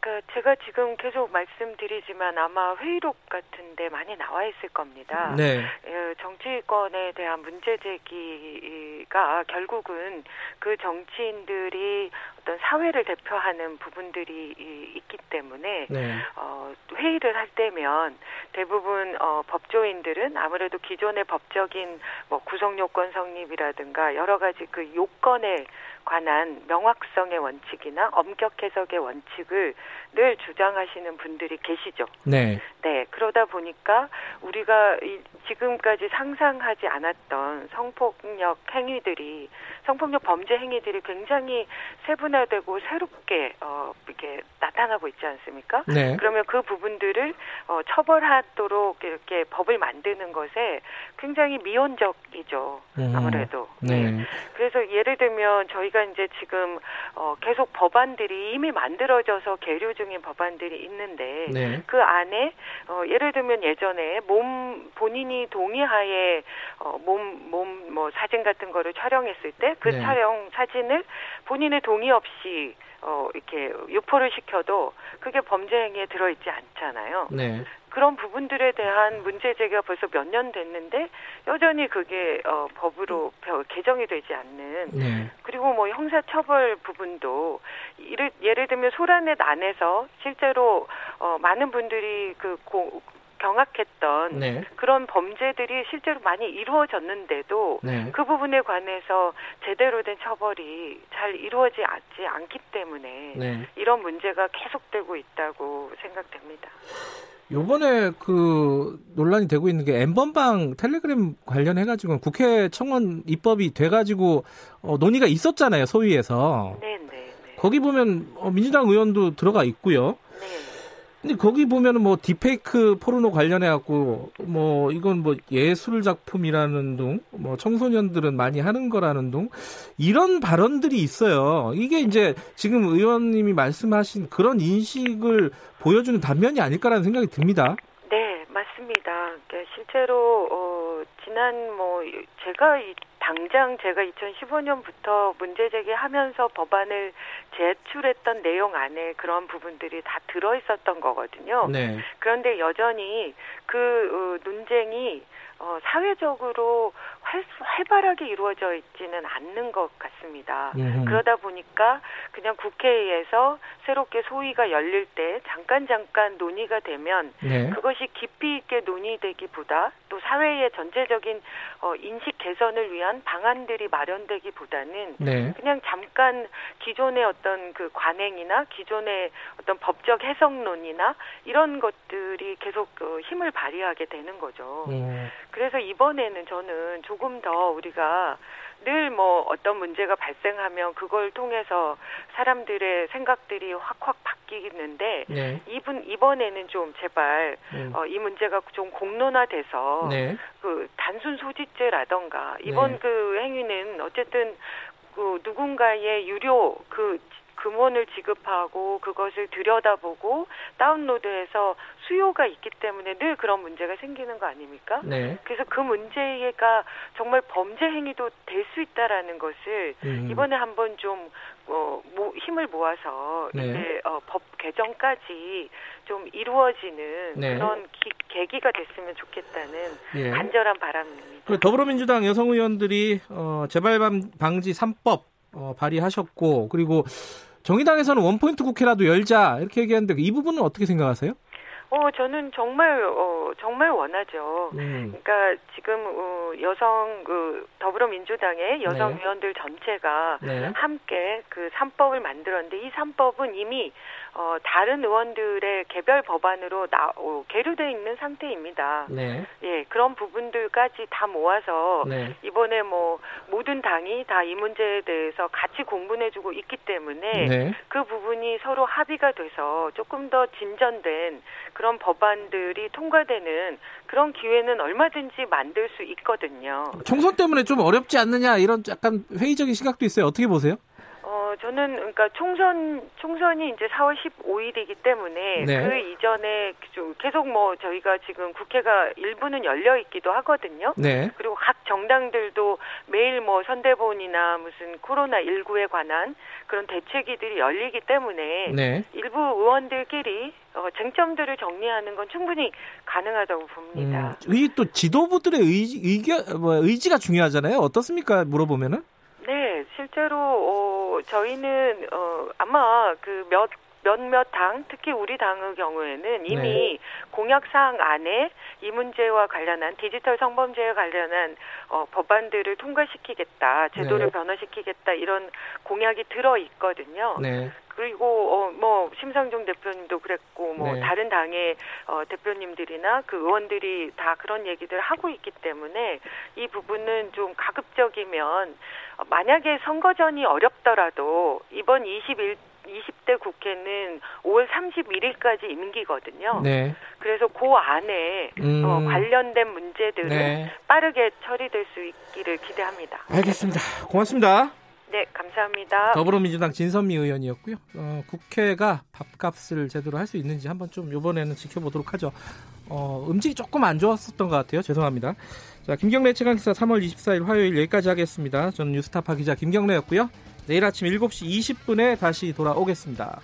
그 제가 지금 계속 말씀드리지만 아마 회의록 같은데 많이 나와 있을 겁니다. 네. 예, 정치권에 대한 문제 제기가 결국은 그 정치인들이 어떤 사회를 대표하는 부분들이 있기 때문에 네. 어, 회의를 할 때면 대부분 어, 법조인들은 아무래도 기존의 법적인 뭐 구성 요건 성립이라든가 여러 가지 그 요건에 관한 명확성의 원칙이나 엄격 해석의 원칙을 늘 주장하시는 분들이 계시죠. 네. 네. 그러다 보니까 우리가 지금까지 상상하지 않았던 성폭력 행위들이 성폭력 범죄 행위들이 굉장히 세분화되고 새롭게 어 이렇게 나타나고 있지 않습니까? 네. 그러면 그 부분들을 어 처벌하도록 이렇게 법을 만드는 것에 굉장히 미온적이죠. 음. 아무래도. 네. 네. 그래서 예를 들면 저희가 이제 지금 어 계속 법안들이 이미 만들어져서 계류 중인 법안들이 있는데 네. 그 안에 어 예를 들면 예전에 몸 본인이 동의하에 어 몸몸 뭐 사진 같은 거를 촬영했을 때그 네. 촬영 사진을 본인의 동의 없이 어 이렇게 유포를 시켜도 그게 범죄 행위에 들어있지 않잖아요. 네. 그런 부분들에 대한 문제 제기가 벌써 몇 년 됐는데 여전히 그게 어 법으로 개정이 되지 않는 네. 그리고 뭐 형사 처벌 부분도 예를, 예를 들면 소란넷 안에서 실제로 어 많은 분들이 그 고, 경악했던 네. 그런 범죄들이 실제로 많이 이루어졌는데도 네. 그 부분에 관해서 제대로 된 처벌이 잘 이루어지지 않기 때문에 네. 이런 문제가 계속되고 있다고 생각됩니다. 요번에 그 논란이 되고 있는 게 엠번방 텔레그램 관련해 가지고 국회 청원 입법이 돼 가지고 어, 논의가 있었잖아요 소위에서. 네, 네, 네. 거기 보면 어, 민주당 의원도 들어가 있고요. 근데 거기 보면은 뭐 디페이크 포르노 관련해 갖고 뭐 이건 뭐 예술 작품이라는 둥, 뭐 청소년들은 많이 하는 거라는 둥 이런 발언들이 있어요. 이게 이제 지금 의원님이 말씀하신 그런 인식을 보여주는 단면이 아닐까라는 생각이 듭니다. 네, 맞습니다. 그러니까 실제로 어 지난 뭐 제가 당장 제가 2015년부터 문제 제기하면서 법안을 제출했던 내용 안에 그런 부분들이 다 들어 있었던 거거든요. 네. 그런데 여전히 그 어, 논쟁이 어, 사회적으로 활, 활발하게 이루어져 있지는 않는 것 같습니다. 음. 그러다 보니까 그냥 국회에서 새롭게 소위가 열릴 때 잠깐 잠깐 논의가 되면 네. 그것이 깊이 있게 논의되기보다 또 사회의 전체적인 어, 인식 개선을 위한 방안들이 마련되기보다는 네. 그냥 잠깐 기존의 어떤 그 관행이나 기존의 어떤 법적 해석론이나 이런 것들이 계속 그 힘을 발휘하게 되는 거죠. 음. 그래서 이번에는 저는 조금 더 우리가 늘 뭐 어떤 문제가 발생하면 그걸 통해서 사람들의 생각들이 확확 바뀌는데 네. 이분 이번에는 좀 제발 네. 어, 이 문제가 좀 공론화돼서 네. 그 단순 소지죄라던가 이번 네. 그 행위는 어쨌든 그 누군가의 유료 그 금원을 지급하고 그것을 들여다보고 다운로드해서 수요가 있기 때문에 늘 그런 문제가 생기는 거 아닙니까? 네. 그래서 그 문제가 정말 범죄 행위도 될 수 있다라는 것을 음. 이번에 한번 좀 어, 모, 힘을 모아서 네. 이제 어, 법 개정까지 좀 이루어지는 네. 그런 기, 계기가 됐으면 좋겠다는 예. 간절한 바람입니다. 더불어민주당 여성 의원들이 어, 재발 방지 3법 어, 발의하셨고 그리고 정의당에서는 원포인트 국회라도 열자 이렇게 얘기하는데 이 부분은 어떻게 생각하세요? 어, 저는 정말, 어, 정말 원하죠. 음. 그러니까 지금, 어, 여성, 그, 더불어민주당의 여성 네. 의원들 전체가 네. 함께 그 3법을 만들었는데 이 3법은 이미, 어, 다른 의원들의 개별 법안으로 나, 어, 계류되어 있는 상태입니다. 네. 예, 그런 부분들까지 다 모아서 네. 이번에 뭐 모든 당이 다 이 문제에 대해서 같이 공분해주고 있기 때문에 네. 그 부분이 서로 합의가 돼서 조금 더 진전된 그런 법안들이 통과되는 그런 기회는 얼마든지 만들 수 있거든요. 총선 때문에 좀 어렵지 않느냐 이런 약간 회의적인 시각도 있어요. 어떻게 보세요? 어, 저는 그러니까 총선 총선이 이제 4월 15일이기 때문에 네. 그 이전에 계속 뭐 저희가 지금 국회가 일부는 열려 있기도 하거든요. 네. 그리고 각 정당들도 매일 뭐 선대본이나 무슨 코로나 19에 관한 그런 대책이들이 열리기 때문에 네. 일부 의원들끼리 어, 쟁점들을 정리하는 건 충분히 가능하다고 봅니다. 음, 이또 지도부들의 의지, 의견, 뭐 의지가 중요하잖아요. 어떻습니까? 물어보면은? 네, 실제로 어, 저희는 어, 아마 그 몇 몇몇 당, 특히 우리 당의 경우에는 이미 네. 공약사항 안에 이 문제와 관련한 디지털 성범죄에 관련한 어, 법안들을 통과시키겠다, 제도를 네. 변화시키겠다 이런 공약이 들어 있거든요. 네. 그리고 어, 뭐 심상정 대표님도 그랬고 뭐 네. 다른 당의 어, 대표님들이나 그 의원들이 다 그런 얘기들 하고 있기 때문에 이 부분은 좀 가급적이면 어, 만약에 선거 전이 어렵더라도 이번 21 20대 국회는 5월 31일까지 임기거든요. 네. 그래서 그 안에 음. 어, 관련된 문제들은 네. 빠르게 처리될 수 있기를 기대합니다. 알겠습니다. 고맙습니다. 네, 감사합니다. 더불어민주당 진선미 의원이었고요. 어, 국회가 밥값을 제대로 할 수 있는지 한번 좀 이번에는 지켜보도록 하죠. 어, 음질이 조금 안 좋았었던 것 같아요. 죄송합니다. 자, 김경래 최강기사 3월 24일 화요일 여기까지 하겠습니다. 저는 뉴스타파 기자 김경래였고요. 내일 아침 7시 20분에 다시 돌아오겠습니다.